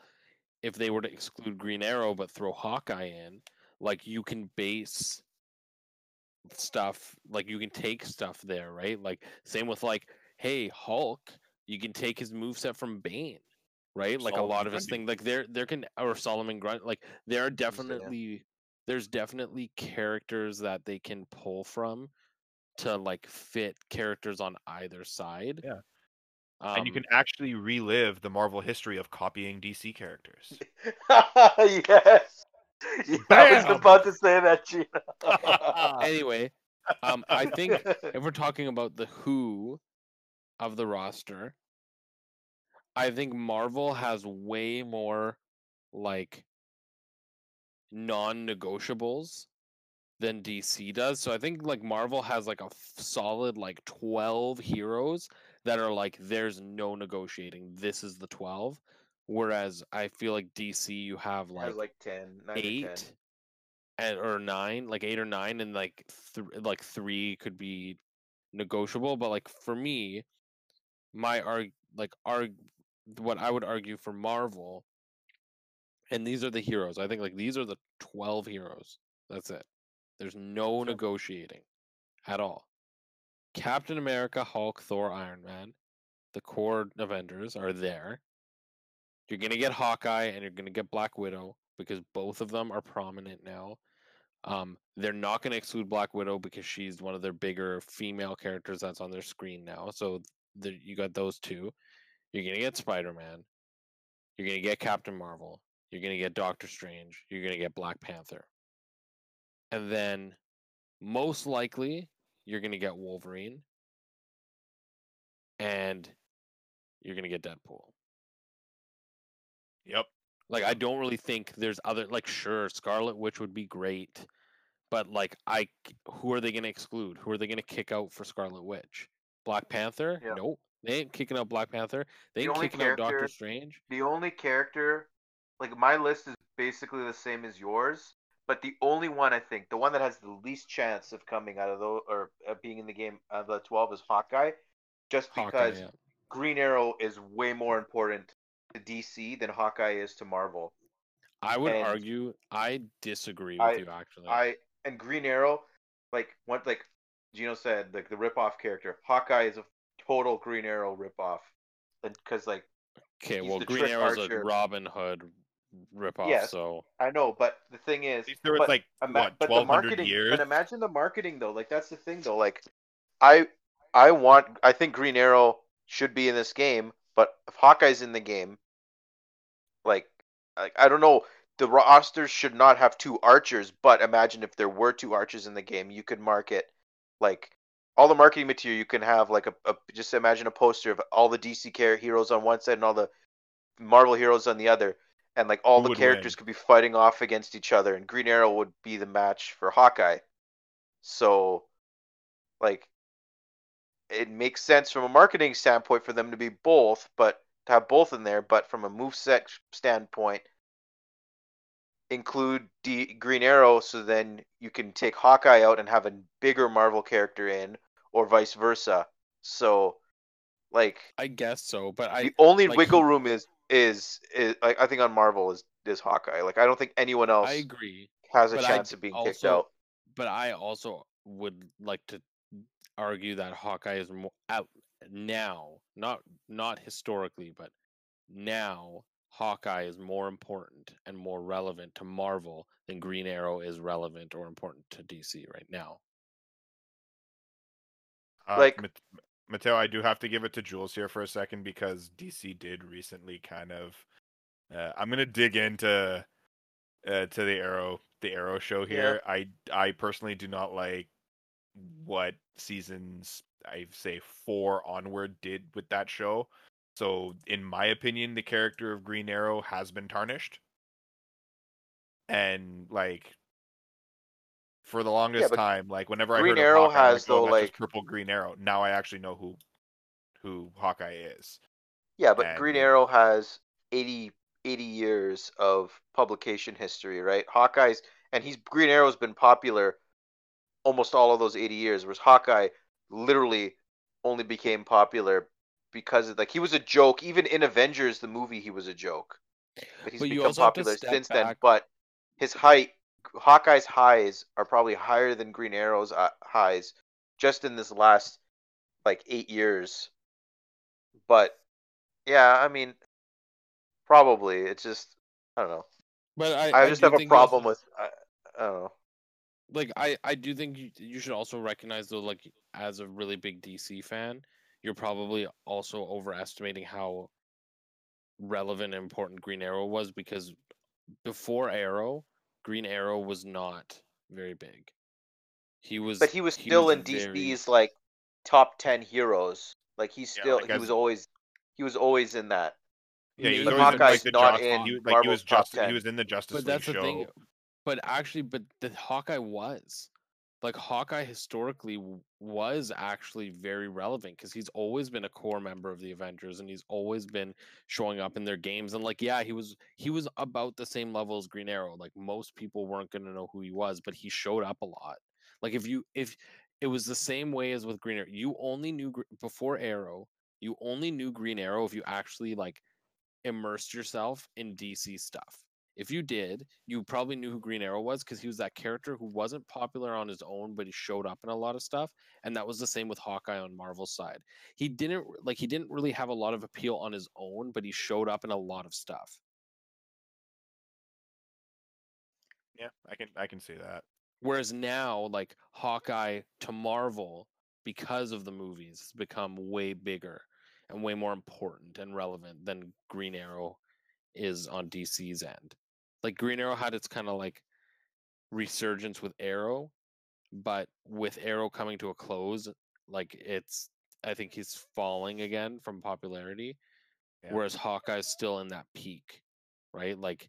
if they were to exclude Green Arrow but throw Hawkeye in, like you can base stuff like you can take stuff there, right? Like same with like, hey, Hulk, you can take his moveset from Bane. Right? Like a lot of his Grundy. thing like there there can or Solomon Grundy like there are yeah. definitely there's definitely characters that they can pull from to like fit characters on either side. Yeah. Um, and you can actually relive the Marvel history of copying DC characters. *laughs* yes. Yeah, I was about to say that, Gino. *laughs* anyway, um, I think if we're talking about the who of the roster, I think Marvel has way more like non-negotiables than DC does. So I think like Marvel has like a f- solid like 12 heroes that are like there's no negotiating. This is the 12. Whereas I feel like DC you have like, Has like 10, 9 or 10. eight and or nine, like eight or nine, and like th- like three could be negotiable. But like for me, my arg like arg what I would argue for Marvel, and these are the heroes. I think like these are the twelve heroes. That's it. There's no negotiating at all. Captain America, Hulk, Thor, Iron Man, the core Avengers are there. You're gonna get Hawkeye and you're gonna get Black Widow because both of them are prominent now. Um, they're not gonna exclude Black Widow because she's one of their bigger female characters that's on their screen now. So the, you got those two. You're gonna get Spider Man. You're gonna get Captain Marvel. You're gonna get Doctor Strange. You're gonna get Black Panther. And then most likely you're gonna get Wolverine. And you're gonna get Deadpool. Yep. Like I don't really think there's other like sure Scarlet Witch would be great, but like I who are they gonna exclude? Who are they gonna kick out for Scarlet Witch? Black Panther? Yeah. Nope. They ain't kicking out Black Panther. They ain't only kicking out Doctor Strange. The only character, like my list is basically the same as yours, but the only one I think, the one that has the least chance of coming out of those or uh, being in the game of the 12 is Hawkeye, just Hawkeye, because yeah. Green Arrow is way more important to DC than Hawkeye is to Marvel. I would and argue I disagree with I- you actually. I and Green Arrow, like what like Gino said, like the rip-off character. Hawkeye is a total Green Arrow rip-off, because like okay, well Green Arrow's archer. a Robin Hood ripoff, Yes. so I know, but the thing is, There was but like ima- what but the twelve hundred marketing, years. but imagine the marketing though. Like that's the thing though. Like I I want I think Green Arrow should be in this game, but if Hawkeye's in the game, like like I don't know, the rosters should not have two archers, but imagine if there were two archers in the game, you could market like all the marketing material you can have like a, a just imagine a poster of all the DC care heroes on one side and all the Marvel heroes on the other and like all Who the characters win? could be fighting off against each other and Green Arrow would be the match for Hawkeye. So like it makes sense from a marketing standpoint for them to be both, but to have both in there, but from a moveset standpoint include D- Green Arrow so then you can take Hawkeye out and have a bigger Marvel character in or vice versa. So like I guess so. But I the only like, wiggle room is is is I, I think on Marvel is is Hawkeye. Like I don't think anyone else I agree. has a but I chance d- of being kicked out. but I also would like to argue that Hawkeye is more out now, not not historically, but now Hawkeye is more important and more relevant to Marvel than Green Arrow is relevant or important to DC right now. Uh, like- Mat- Matteo, I do have to give it to Gules here for a second because DC did recently kind of. Uh, I'm gonna dig into uh, to the Arrow the Arrow show here. I I personally do not like what seasons I say four onward did with that show. So in my opinion, the character of Green Arrow has been tarnished. And like for the longest but time, like whenever Green I heard Arrow of Hawkeye, I'm has, like, oh, though, that's like- purple Green Arrow. Now I actually know who who Hawkeye is. Yeah, but Green Arrow has 80, 80 years of publication history, right? Hawkeye's and he's Green Arrow's been popular almost all of those 80 years, whereas Hawkeye literally only became popular because of like he was a joke. Even in Avengers, the movie, he was a joke. But he's But become also have to popular step since then. But his height, Hawkeye's highs are probably higher than Green Arrow's uh, highs just in this last like eight years. But yeah, I mean, probably it's just I don't know. But I, I, just do have a think you also- problem with I, I don't know. like I I do think you, you should also recognize though like as a really big DC fan, you're probably also overestimating how relevant and important Green Arrow was because before Arrow, Green Arrow was not very big. He was But he was still in very- DC's like top ten heroes. Like he's Yeah, still like he as- was always he was always in that. Yeah, he was Maybe, always but in, like Hawkeye's not Justice, in he, was- like he Marvel's was top just 10. he was in the Justice but that's League the show. thing. But actually, but the Hawkeye was like Hawkeye historically was actually very relevant because he's always been a core member of the Avengers and he's always been showing up in their games. And like, yeah, he was he was about the same level as Green Arrow. Like most people weren't gonna know who he was, but he showed up a lot. Like if you if it was the same way as with Green Arrow, you only knew before Arrow, you only knew Green Arrow if you actually like immersed yourself in DC stuff. If you did, you probably knew who Green Arrow was because he was that character who wasn't popular on his own, but he showed up in a lot of stuff. And that was the same with Hawkeye on Marvel's side. He didn't like he didn't really have a lot of appeal on his own, but he showed up in a lot of stuff. Yeah, I can I can see that. Whereas now, like Hawkeye to Marvel, because of the movies, has become way bigger and way more important and relevant than Green Arrow is on DC's end. Like Green Arrow had its kind of like resurgence with Arrow, but with Arrow coming to a close, like it's I think he's falling again from popularity. Yeah. Whereas Hawkeye's still in that peak, right? Like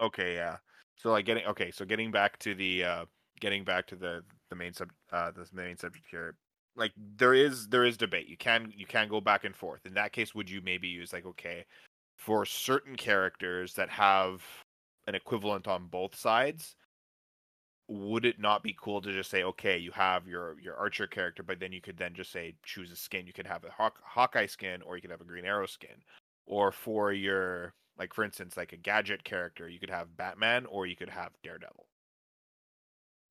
Okay, yeah. So like getting okay, so getting back to the uh getting back to the the main sub uh the main subject here. Like there is there is debate. You can you can go back and forth. In that case, would you maybe use like okay, for certain characters that have an equivalent on both sides, would it not be cool to just say okay, you have your your archer character, but then you could then just say choose a skin. You could have a Hawk, Hawkeye skin, or you could have a Green Arrow skin, or for your like for instance, like a gadget character, you could have Batman or you could have Daredevil.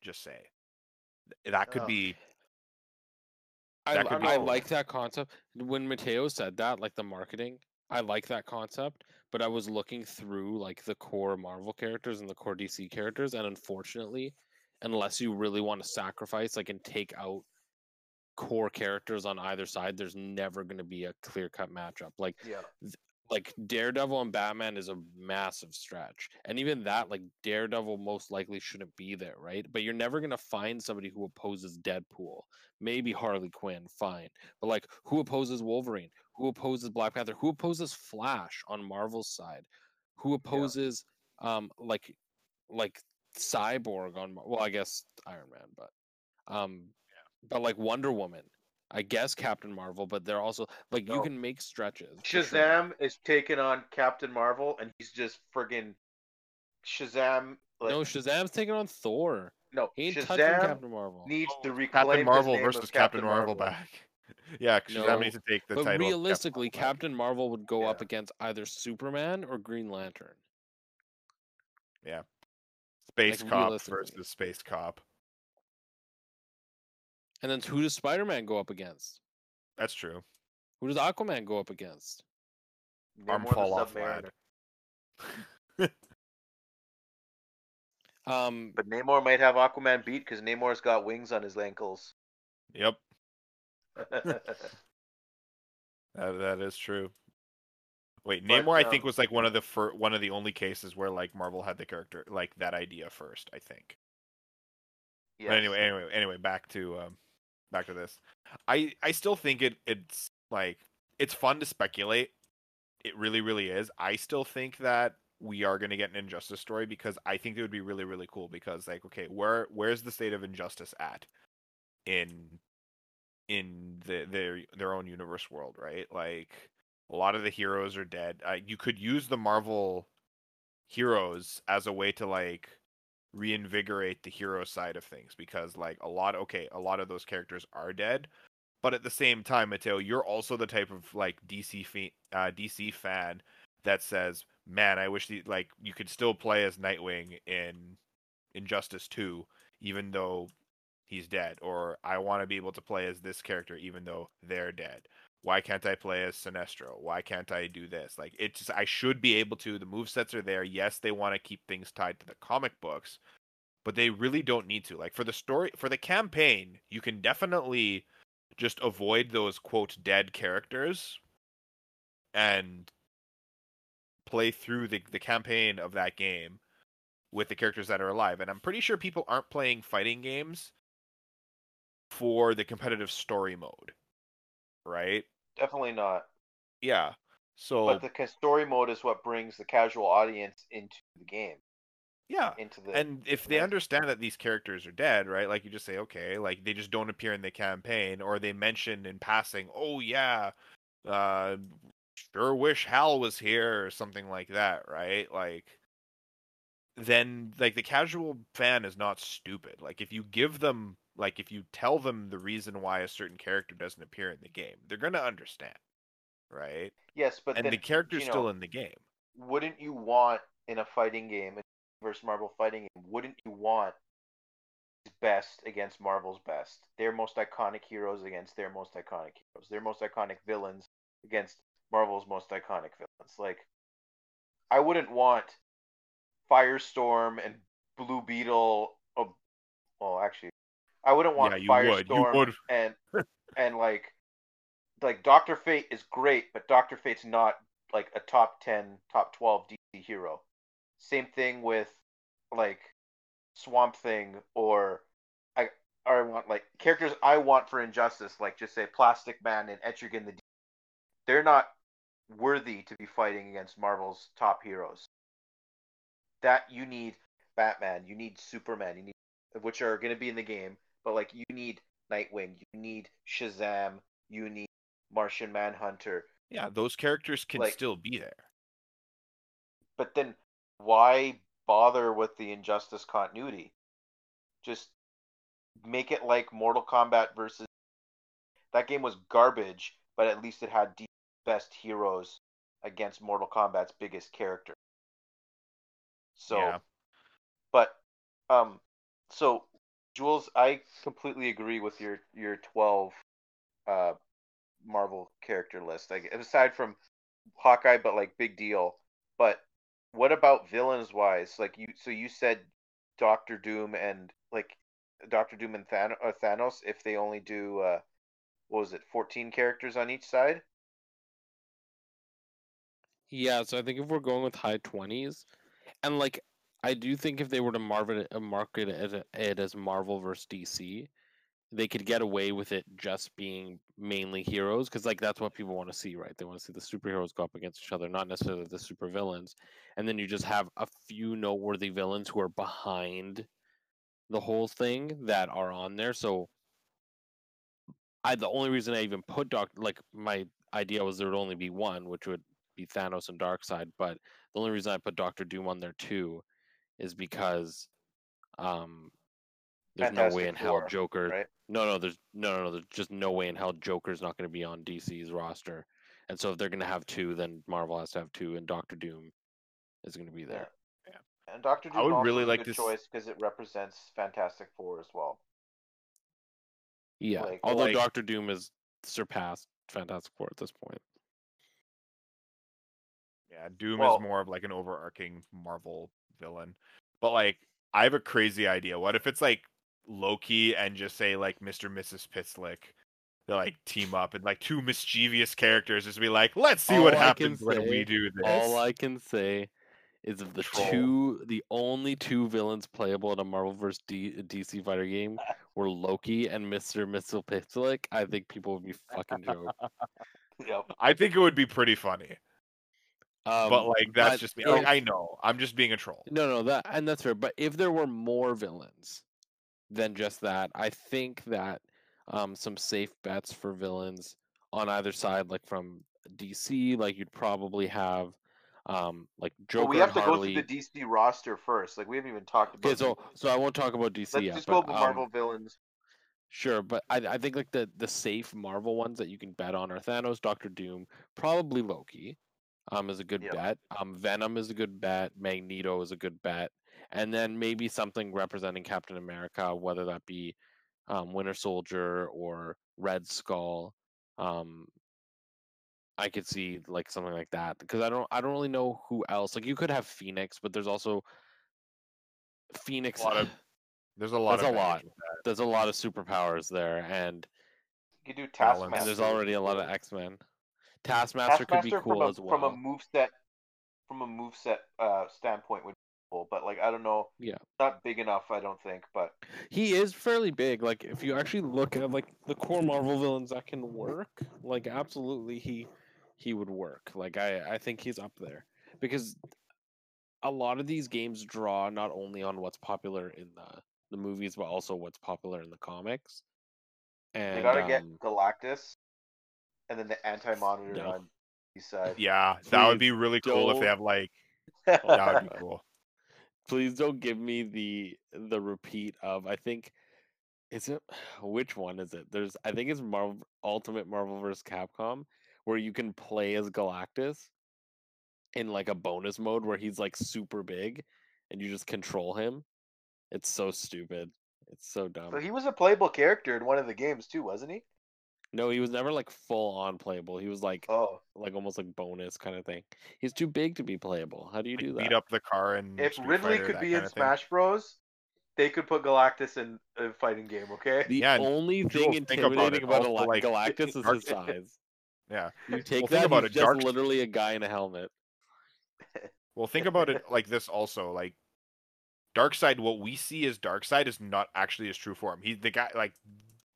Just say that could Oh. be I, That could be I cool. like that concept. When Matteo said that, like the marketing, I like that concept. But I was looking through like the core Marvel characters and the core DC characters, and unfortunately, unless you really want to sacrifice, like and take out core characters on either side, there's never going to be a clear cut matchup. Like Yeah. like Daredevil and Batman is a massive stretch. And even that, like Daredevil most likely shouldn't be there, right? But you're never gonna find somebody who opposes Deadpool. Maybe Harley Quinn, fine. But like who opposes Wolverine? Who opposes Black Panther? Who opposes Flash on Marvel's side? Who opposes um like like Cyborg on well, I guess Iron Man, but um but like Wonder Woman. I guess Captain Marvel, but they're also like you can make stretches. for sure. Shazam is taking on Captain Marvel, and he's just friggin' Shazam. Like, no, Shazam's taking on Thor. no, He ain't touching Shazam Captain Marvel. needs to reclaim Captain his Marvel name versus of Captain Marvel, back. *laughs* yeah, Shazam No, needs to take the but title. of Captain realistically, Marvel. Captain Marvel would go up against either Superman or Green Lantern. Yeah. Space like, Cop versus Space Cop. And then who does Spider Man go up against? That's true. Who does Aquaman go up against? Arm fall off, Submariner. lad. *laughs* Um, But Namor might have Aquaman beat because Namor's got wings on his ankles. Yep. *laughs* That, that is true. Wait, But, Namor, I think um, was like one of the fir- one of the only cases where like Marvel had the character like that idea first. I think. yes. But anyway, anyway, anyway, back to um, back to this. I I still think it it's like it's fun to speculate. It really, really is. I still think that we are going to get an injustice story because I think it would be really, really cool. Because like, okay, where where's the state of injustice at in in the their their own universe world, right? Like a lot of the heroes are dead. Uh, you could use the Marvel heroes as a way to like reinvigorate the hero side of things because like a lot okay a lot of those characters are dead but at the same time matteo you're also the type of like dc fa- uh, dc fan that says man i wish the, like you could still play as nightwing in injustice 2 even though he's dead or i want to be able to play as this character even though they're dead why can't I play as Sinestro? Why can't I do this? Like it's just, I should be able to. The move sets are there. Yes, they want to keep things tied to the comic books, but they really don't need to. Like for the story for the campaign, you can definitely just avoid those quote dead characters and play through the, the campaign of that game with the characters that are alive. And I'm pretty sure people aren't playing fighting games for the competitive story mode. Right? Definitely not. Yeah. So But the story mode is what brings the casual audience into the game, yeah. into the. And if they understand that these characters are dead, right? Like you just say, okay, like they just don't appear in the campaign, or they mention in passing, oh yeah, uh, sure wish Hal was here, or something like that, right? Like, then like the casual fan is not stupid. Like if you give them, like if you tell them the reason why a certain character doesn't appear in the game, they're gonna understand, right? yes, but and then, the character's you know, still in the game. wouldn't you want in a fighting game versus Marvel fighting game? Wouldn't you want best against Marvel's best? Their most iconic heroes against their most iconic heroes. Their most iconic villains against Marvel's most iconic villains. Like, I wouldn't want Firestorm and Blue Beetle. Oh, well, actually, I wouldn't want Yeah, you would. You Firestorm would. *laughs* and and like like Doctor Fate is great, but Doctor Fate's not like a top ten, top twelve DC hero. Same thing with like Swamp Thing or I or I want like characters I want for Injustice, like just say Plastic Man and Etrigan the D- they're not worthy to be fighting against Marvel's top heroes. That you need Batman, you need Superman, you need which are going to be in the game, but like you need Nightwing, you need Shazam, you need Martian Manhunter. Yeah, those characters can Like- still be there. But then why bother with the Injustice continuity? Just make it like Mortal Kombat versus that game was garbage, but at least it had the best heroes against Mortal Kombat's biggest character. So Yeah. but um so Gules, I completely agree with your your 12 uh Marvel character list. Like aside from Hawkeye but like big deal. But what about villains wise? Like you so you said Doctor Doom and like Doctor Doom and Thanos if they only do uh what was it 14 characters on each side? Yeah, so I think if we're going with high twenties, and like I do think if they were to market it, uh, market it, it as Marvel versus DC, they could get away with it just being mainly heroes because like that's what people want to see, right? They want to see the superheroes go up against each other, not necessarily the supervillains. And then you just have a few noteworthy villains who are behind the whole thing that are on there. So I the only reason I even put Doc like my idea was there would only be one, which would be Thanos and Darkseid, but the only reason I put Doctor Doom on there too is because um there's no way in hell Four, Joker right? no no there's no no no there's just no way in hell Joker's not going to be on DC's roster. And so if they're going to have two then Marvel has to have two and Doctor Doom is going to be there. And Doctor Doom I would also really is a like good to s- choice because it represents Fantastic Four as well. Yeah. Like- Although like- Doctor Doom has surpassed Fantastic Four at this point. Yeah, Doom Well- is more of like an overarching Marvel villain. But like I have a crazy idea. What if it's like Loki and just say like Mr. and Mrs. Pitslick they like team up and like two mischievous characters just be like, let's see what I happens when we do this. All I can say is if the Troll. two, the only two villains playable in a Marvel vs. D- DC fighter game *laughs* were Loki and Mister Mxyzptlk, I think people would be fucking joke. Yep. I think it would be pretty funny, Um, but like that's but just me. Like, if- I know I'm just being a troll. No, no, that and that's fair. But if there were more villains than just that, I think that um, some safe bets for villains on either side, like from DC, like you'd probably have um, like Joker But we have and to Harley. go through the DC roster first. Like we haven't even talked about. Okay, so so I won't talk about DC let's yet. just but, go with um, Marvel villains. Sure, but I I think like the the safe Marvel ones that you can bet on are Thanos, Doctor Doom, probably Loki, um, is a good Yeah. bet. Um, Venom is a good bet. Magneto is a good bet, and then maybe something representing Captain America, whether that be um, Winter Soldier or Red Skull. Um, I could see like something like that because I don't I don't really know who else. Like you could have Phoenix, but there's also Phoenix. lot of- *sighs* There's a lot There's of a lot. baggage with that. there's a lot of superpowers there, and You do. Taskmaster. and there's already a lot of. X Men. Taskmaster, could be cool from a, as well. From a moveset, from a moveset uh, standpoint would be cool, but like I don't know. Yeah. Not big enough, I don't think. But He is fairly big. Like if you actually look at like the core Marvel villains that can work, like absolutely he he would work. Like I I think he's up there because a lot of these games draw not only on what's popular in the the movies but also what's popular in the comics. And they gotta get um, Galactus, and then the Anti-Monitor No. on east side. Yeah, that would be really cool if don't. they have like *laughs* that would be cool. please don't give me the the repeat of I think is it *sighs* which one is it? There's I think it's Marvel Ultimate Marvel vs. Capcom where you can play as Galactus in like a bonus mode where he's like super big and you just control him. It's so stupid. It's so dumb. So he was a playable character in one of the games too, wasn't he? No, he was never like full on playable. He was like Oh, like almost like bonus kind of thing. He's too big to be playable. How do you Like, do that? beat up the car and if Street Ridley Fighter, could be in of thing. Smash Bros, they could put Galactus in a fighting game. Okay. The Yeah, only thing think about intimidating about, also, like, Galactus is his size. Yeah. You take Well, think that, about he's it, just Dark- literally a guy in a helmet. *laughs* Well, think about it like this also. Like Darkseid, what we see as Darkseid is not actually his true form. He the guy like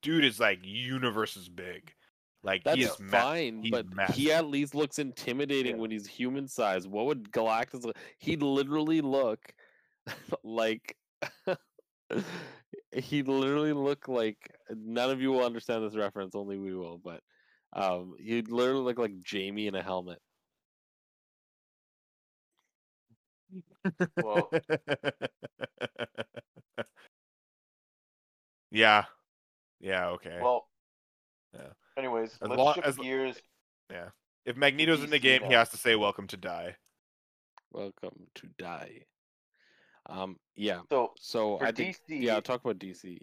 dude is like universe is big. Like That's he is ma- fine, he's but he at least looks intimidating Yeah. when he's human size. What would Galactus look? He'd literally look *laughs* like *laughs* he'd literally look like none of you will understand this reference, only we will, but um he'd literally look like Jamie in a helmet. Well, *laughs* yeah. Yeah, okay. well. Yeah. Anyways, As let's long- shift as- gears. Yeah. If Magneto's in the DC game, he has to say welcome to die. Welcome to die. Um yeah. So So for I think DC, yeah, talk about DC.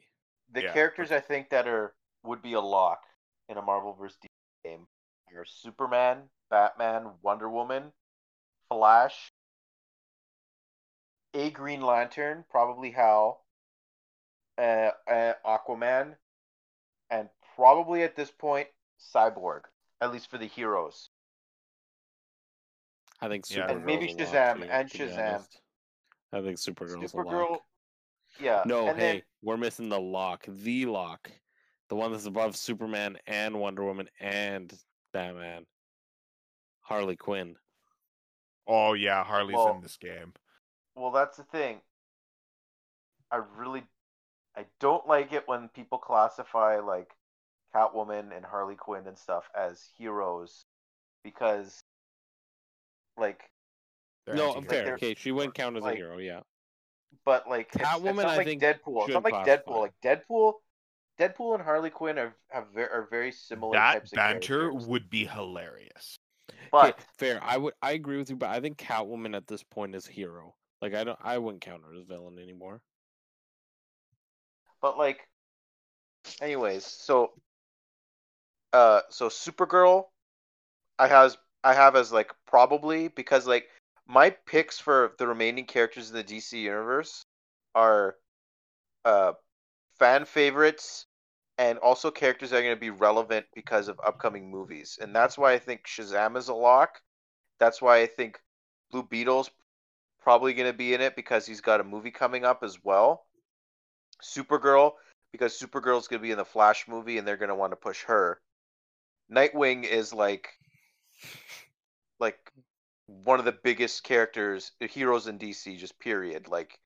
the Yeah, characters I think that are would be a lock in a Marvel vs. DC game are Superman, Batman, Wonder Woman, Flash, a Green Lantern, probably Hal, uh, uh, Aquaman, and probably at this point Cyborg. At least for the heroes. I think Yeah. And maybe a lock, Shazam too, and Shazam. I think Supergirl's a Supergirl. lock. Yeah. No, and hey, then we're missing the lock. The lock. The one that's above Superman and Wonder Woman and Batman. Harley Quinn. Oh yeah, Harley's Well- in this game. Well, that's the thing. I really, I don't like it when people classify like Catwoman and Harley Quinn and stuff as heroes, because, like, They're no, anti-heroes. fair. they're- Okay, she wouldn't count as a hero, yeah. but like, it's, it's Catwoman, not I like think, Deadpool. It's should not like classify. Deadpool. Like Deadpool, Deadpool and Harley Quinn are have ver- are very similar That types of banter characters. would be hilarious. But okay, fair. I would I agree with you, but I think Catwoman at this point is a hero. Like I don't I wouldn't count her as villain anymore. But like, anyways, so, uh, so Supergirl, I has I have as like probably because like my picks for the remaining characters in the DC universe are, uh, fan favorites and also characters that are going to be relevant because of upcoming movies. And that's why I think Shazam is a lock. That's why I think Blue Beetle's probably going to be in it because he's got a movie coming up as well. Supergirl because Supergirl's going to be in the Flash movie and they're going to want to push her. Nightwing is like like one of the biggest characters heroes in DC just period like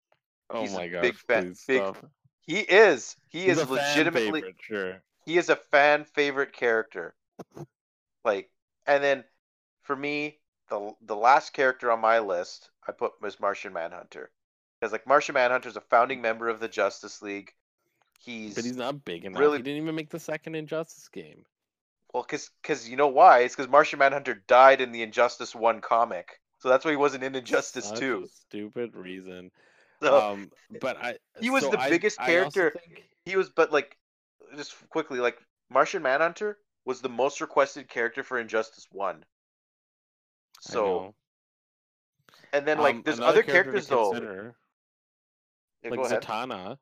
Oh my god! big fan- big- stop. he is he He's is legitimately favorite, sure. he is a fan favorite character. Like, and then for me, the the last character on my list I put was Martian Manhunter, because like Martian Manhunter is a founding member of the Justice League. He's, But he's not big enough. really- He didn't even make the second Injustice game. well, because because you know why? It's because Martian Manhunter died in the Injustice One comic, so that's why he wasn't in Injustice Such a Two. Stupid reason. So um, but I he was so the I- biggest I character- think- he was, but like, just quickly, like Martian Manhunter was the most requested character for Injustice One. So and then like Um, there's other character characters though. Yeah, like. Zatanna,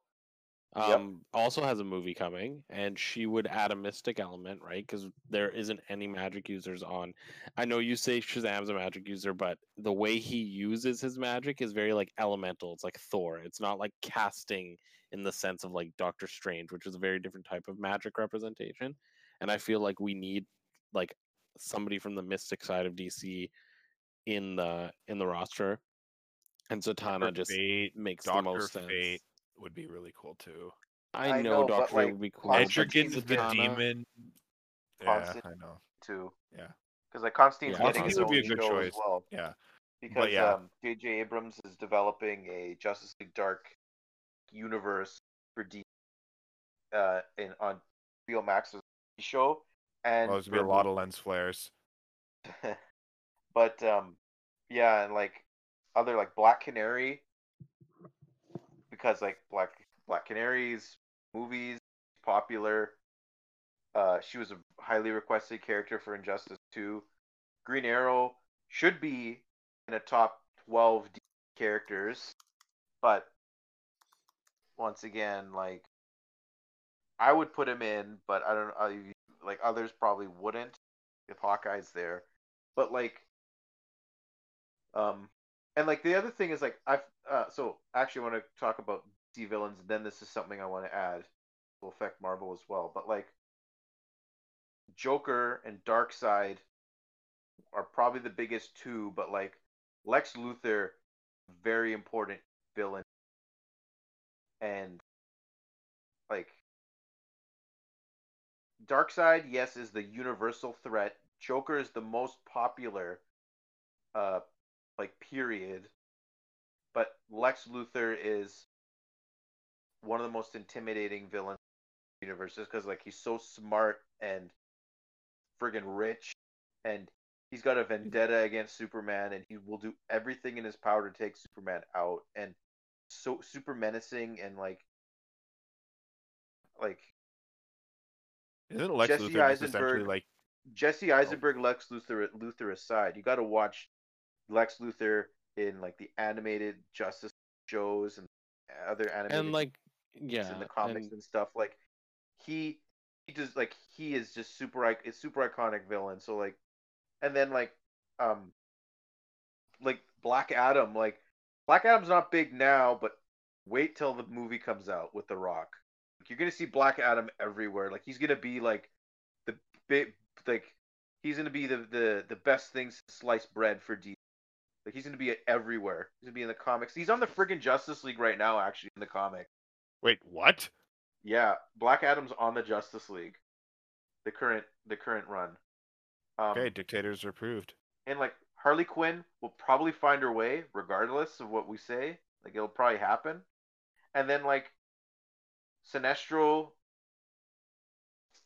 Yep. um, also has a movie coming, and she would add a mystic element, right? Because there isn't any magic users on. I know you say Shazam's a magic user, but the way he uses his magic is very like elemental. It's like Thor. It's not like casting in the sense of like Doctor Strange, which is a very different type of magic representation. And I feel like we need like somebody from the mystic side of DC in the in the roster. And Zatanna Dr. just Fate, makes the Doctor most sense. Fate would be really cool too. I, I know, know, Doctor Fate like, would be cool. but Constantine- the Zatanna- demon. Yeah, I know. too. Yeah. Because like Constantine's Yeah, I getting think his would own be a good show choice. as well. Yeah. Because yeah. um, J.J. Abrams is developing a Justice League Dark universe for D uh in on HBO Max's show, and Well, there's gonna be a lot of lens flares. *laughs* but um yeah and like other like black canary because like black black canaries movies popular. Uh she was a highly requested character for injustice 2 green arrow should be in a top 12 D characters but once again like i would put him in but i don't know like others probably wouldn't if hawkeye's there. But like um and like the other thing is like i've uh so actually i want to talk about d villains and then this is something i want to add will affect marvel as well but like joker and darkseid are probably the biggest two but like lex luthor very important villain and like Darkseid, yes, is the universal threat. Joker is the most popular, uh, like period. But Lex Luthor is one of the most intimidating villains in the universe, just because like he's so smart and friggin' rich, and he's got a vendetta against Superman, and he will do everything in his power to take Superman out, and so super menacing and like, like Isn't Lex Jesse Luthor just essentially Eisenberg- like Jesse oh. Eisenberg, Lex Luthor, Luthor aside, you got to watch Lex Luthor in like the animated Justice shows and other animated and like yeah, in the comics and and stuff. Like he, he just like he is just super, it's super iconic villain. So like, and then like, um, like Black Adam, like Black Adam's not big now, but wait till the movie comes out with The Rock. Like, you're gonna see Black Adam everywhere. Like he's gonna be like the big, like he's gonna be the the the best thing since sliced bread for D. Like he's gonna be everywhere. He's gonna be in the comics. He's on the friggin' Justice League right now, actually in the comic. wait, what? Yeah, Black Adam's on the Justice League, the current the current run. Um, Okay, dictators are approved. and like Harley Quinn will probably find her way regardless of what we say. Like it'll probably happen. And then like Sinestro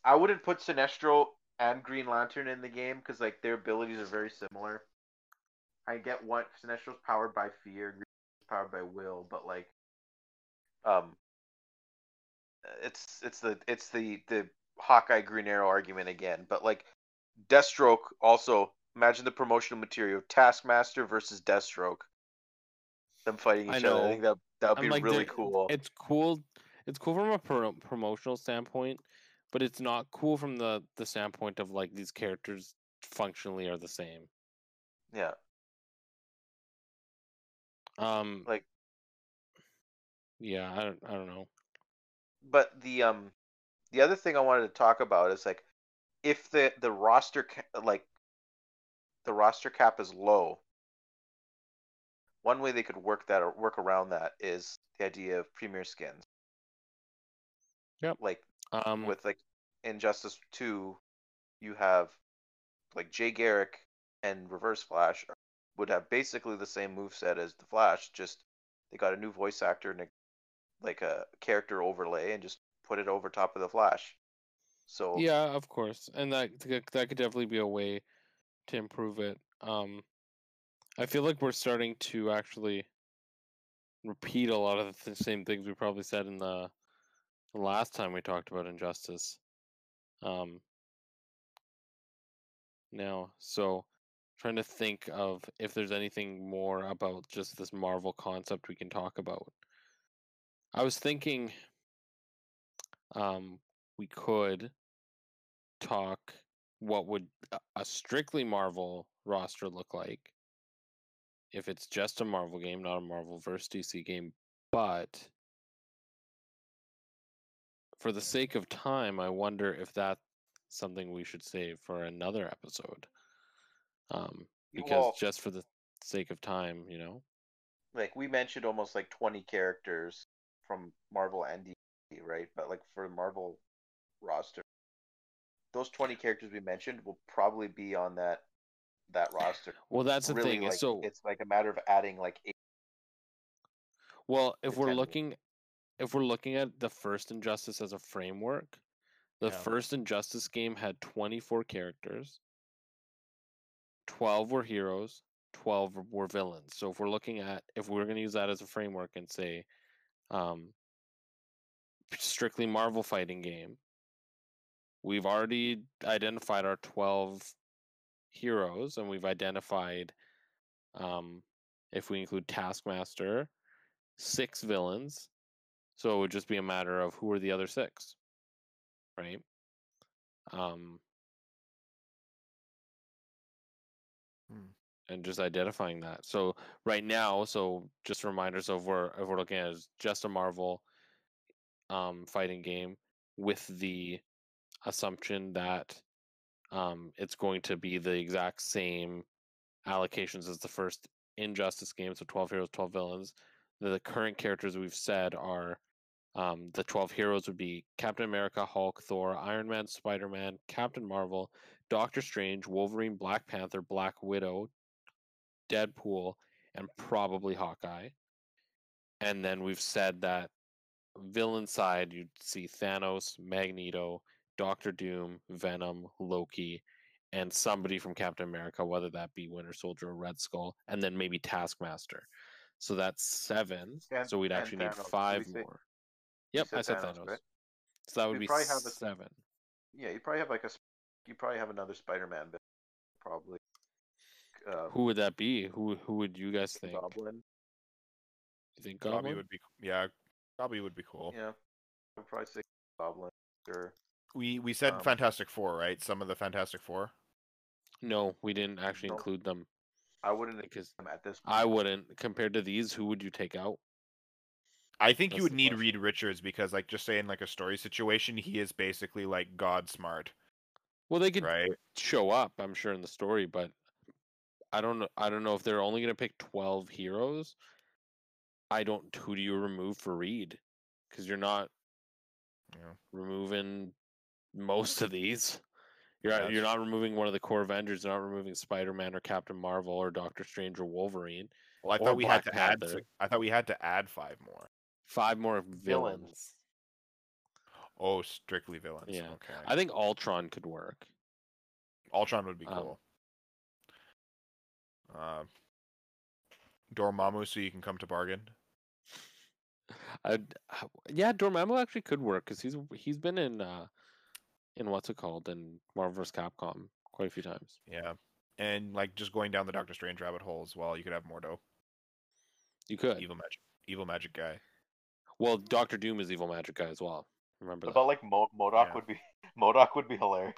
I wouldn't put Sinestro and Green Lantern in the game because like their abilities are very similar. I get what Sinestro's powered by fear, Green powered by will, but like um it's it's the it's the the Hawkeye Green Arrow argument again. But like Deathstroke also imagine the promotional material Taskmaster versus Deathstroke. Them fighting I each other. I think that that would be like, really cool. it's cool. It's cool from a pro- promotional standpoint, but it's not cool from the the standpoint of like these characters functionally are the same. Yeah. Um, Like yeah, I don't, I don't know. but the um the other thing I wanted to talk about is like if the the roster ca- like the roster cap is low. One way they could work that or work around that is the idea of premier skins. Yep. Like Um, with like Injustice 2, you have like Jay Garrick and Reverse Flash would have basically the same move set as the Flash, just they got a new voice actor and a, like a character overlay and just put it over top of the Flash. So yeah, of course, and that that could definitely be a way to improve it. Um, I feel like we're starting to actually repeat a lot of the same things we probably said in the, the last time we talked about injustice. Um, now, so trying to think of if there's anything more about just this Marvel concept we can talk about. I was thinking um we could talk what would a- strictly Marvel roster look like if it's just a Marvel game, not a Marvel versus DC game. But for the sake of time, I wonder if that's something we should save for another episode. Um, because well, just for the sake of time, you know. like we mentioned almost like 20 characters from Marvel and DC, right? But like for Marvel roster, those 20 characters we mentioned will probably be on that that roster. Well, that's the really, thing. like, so it's like a matter of adding like eight. Well, if we're looking if we're looking at the first Injustice as a framework, the Yeah. first Injustice game had 24 characters. 12 were heroes, 12 were villains. So if we're looking at if we're going to use that as a framework and say um strictly Marvel fighting game, we've already identified our 12 heroes and we've identified um if we include Taskmaster, six villains. So it would just be a matter of who are the other six, right? Um, and just identifying that. So right now, so just reminders of where if we're looking at it as just a Marvel um, fighting game with the assumption that um, it's going to be the exact same allocations as the first Injustice game. So 12 heroes, 12 villains. The, the current characters we've said are um, the 12 heroes would be Captain America, Hulk, Thor, Iron Man, Spider Man, Captain Marvel, Doctor Strange, Wolverine, Black Panther, Black Widow, Deadpool, and probably Hawkeye. And then we've said that villain side, you'd see Thanos, Magneto, Doctor Doom, Venom, Loki, and somebody from Captain America, whether that be Winter Soldier or Red Skull, and then maybe Taskmaster. So that's seven. And- so we'd actually need Thanos. Did five say- more. Yep, I said Thanos, Thanos. right? So that would We'd be probably have the- seven. Yeah, you probably have like a. You probably have another Spider-Man, villain, probably. Uh, Who would that be? Who who would you guys think? Goblin. You think Bobby Goblin? would be yeah, Bobby would be cool. Yeah, I'd probably say Goblin. Sure. We we said Um, Fantastic Four, right? Some of the Fantastic Four. No, we didn't actually No. include them I wouldn't because include at this. I wouldn't. Compared to these, who would you take out? I think That's you would need question. Reed Richards because, like, just say in like a story situation, he is basically like God smart, Well, they could right? show up, I'm sure, in the story, but I don't know. I don't know if they're only going to pick twelve heroes. I don't. Who do you remove for Reed? Because you're not Yeah. removing most of these. You're Yeah, you're not removing one of the core Avengers. You're not removing Spider Man or Captain Marvel or Doctor Strange or Wolverine. Well, I thought we had Black to add. Panther. si- I thought we had to add five more. Five more villains. Oh, strictly villains. Yeah. Okay. I think Ultron could work. Ultron would be um, cool. Uh, Dormammu, so you can come to bargain. *laughs* I'd, yeah, Dormammu actually could work because he's he's been in uh in what's it called in Marvel vs. Capcom quite a few times. Yeah. And like just going down the Doctor Strange rabbit hole as well. You could have Mordo, You could. evil magic, evil magic guy. Well, Doctor Doom is evil magic guy as well. Remember What that? about like Mo- MODOK Yeah. would be *laughs* MODOK would be hilarious.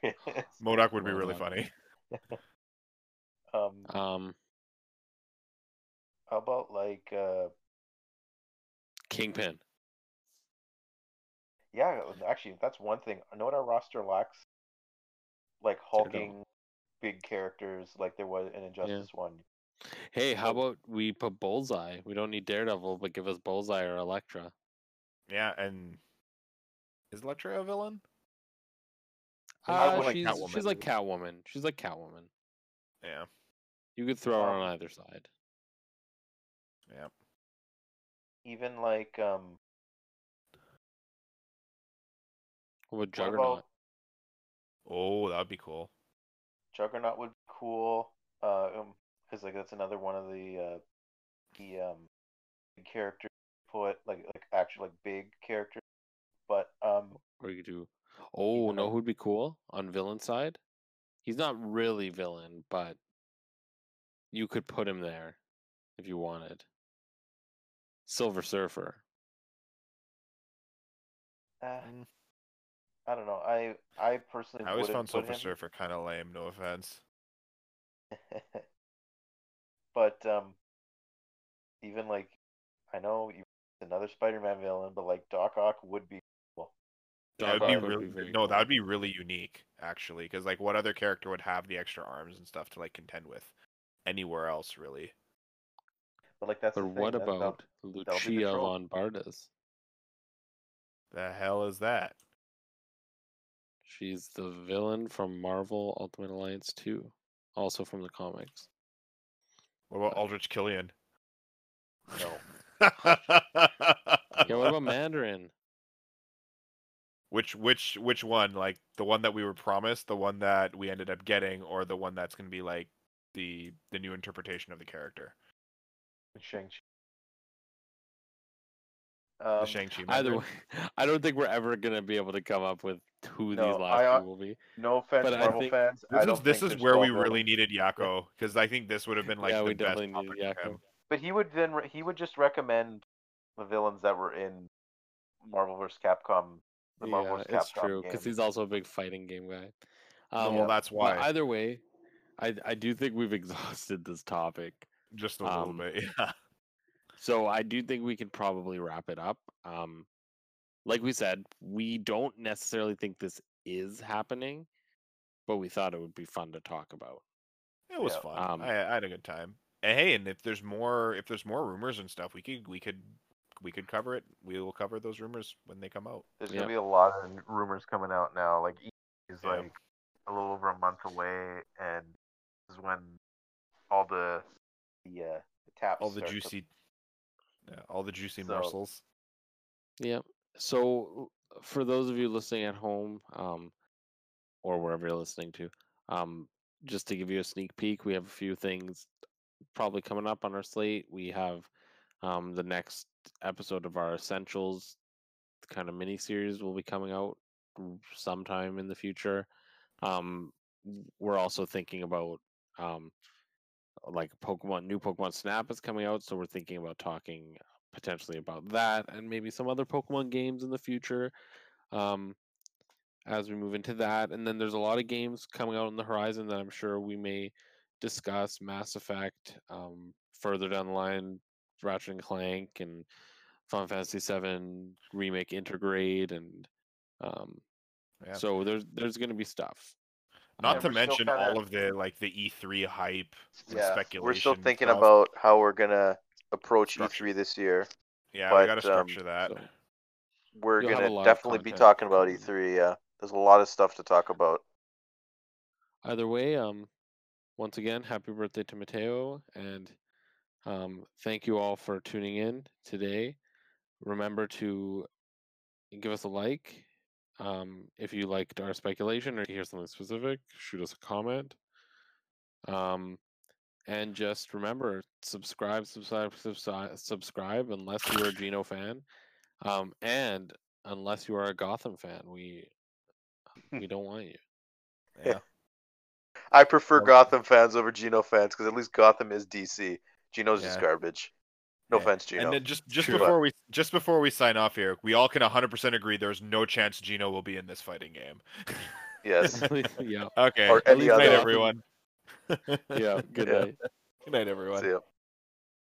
MODOK would be really funny. *laughs* um, Um, how about like uh, Kingpin. yeah, actually that's one thing. I know what our roster lacks, like hulking big characters like there was in Injustice One. Hey, how about we put Bullseye? We don't need Daredevil, but give us Bullseye or Elektra. Yeah, and is Elektra a villain? I Uh, would like she's Catwoman. she's like Catwoman. She's like Catwoman. Yeah, You could throw her Um, on either side. Yeah. Even like um, What about what Juggernaut? about Oh, that would be cool. Juggernaut would be cool. Uh, um, because like that's another one of the uh, the um, big characters put like like actually like big characters. But um, Or you could do. Oh, Even no, though- who'd be cool on villain side? He's not really villain, but you could put him there if you wanted. Silver Surfer. uh. I don't know. I I personally I always found Silver him. Surfer kind of lame. No offense. *laughs* but um, even like I know you another Spider-Man villain, but like Doc Ock would be cool. That would be really be very no. that'd be really unique, actually, because like, what other character would have the extra arms and stuff to like contend with anywhere else, really? But like that's But the thing, what that- that'll- about be the Lucia trope. von Bardas? The hell is that? She's the villain from Marvel Ultimate Alliance 2, also from the comics. What about uh, Aldrich Killian? No. *laughs* Yeah, what about Mandarin? which which which one? Like the one that we were promised, the one that we ended up getting, or the one that's going to be like the the new interpretation of the character, Shang-Chi. the Um, Shang Chi. Either way, *laughs* I don't think we're ever gonna be able to come up with who No, these last I, uh, two will be. No offense, But I Marvel think- fans. I This don't is this think is where we 12 really villains. needed Yako because I think this would have been like yeah, the we best definitely needed topic for. Yakko. But he would then re- he would just recommend the villains that were in Marvel vs. Capcom. The Marvel Yeah, vs. it's true because he's also a big fighting game guy. No, Um, well, that's but why. either way, I I do think we've *laughs* exhausted this topic. Just a little um, bit, *laughs* yeah. So I do think we can probably wrap it up. Um, like we said, we don't necessarily think this is happening, but we thought it would be fun to talk about. It was Yeah, fun. um, I, I had a good time. And hey, and if there's more, if there's more rumors and stuff, we could we could we could cover it. We will cover those rumors when they come out. There's Yeah. gonna be a lot of rumors coming out now. Like E is Yeah. like a little over a month away, and this is when all the the uh, the taps All the start to- juicy, yeah, all the juicy So- morsels. Yeah. So for those of you listening at home, um, or wherever you're listening to, um, just to give you a sneak peek, we have a few things probably coming up on our slate. We have um, the next episode of our Essentials kind of mini series will be coming out sometime in the future. Um, we're also thinking about um, like Pokemon, new Pokemon Snap is coming out, so we're thinking about talking potentially about that and maybe some other Pokemon games in the future. Um, as we move into that, and then there's a lot of games coming out on the horizon that I'm sure we may discuss. Mass Effect, um, further down the line, Ratchet and Clank, and Final Fantasy VII remake Intergrade, and um, Yeah. so there's there's going to be stuff. Not Um, to mention kinda- all of the like the E3 hype and Yeah, speculation. we're still thinking stuff. about how we're gonna approach Structure. E3 this year. Yeah, but, we got to um, structure that. so- We're You'll gonna definitely be talking about E3. Yeah, there's a lot of stuff to talk about. either way, um, once again, happy birthday to Matteo, and um, thank you all for tuning in today. Remember to give us a like um, if you liked our speculation or hear something specific. Shoot us a comment. Um, and just remember, subscribe, subscribe, subscribe, subscribe. Unless you're a Gino fan, um, and unless you are a Gotham fan, we *laughs* we don't want you. Yeah. I prefer Well- Gotham fans over Gino fans because at least Gotham is DC. Gino's just garbage. No Okay. offense, Gino. And then just just True. before we just before we sign off here, we all can 100% agree there's no chance Gino will be in this fighting game. Yes. yeah. Okay. Or any Good night, other. everyone. Yeah. Good Yeah. night. Good night, everyone. See ya.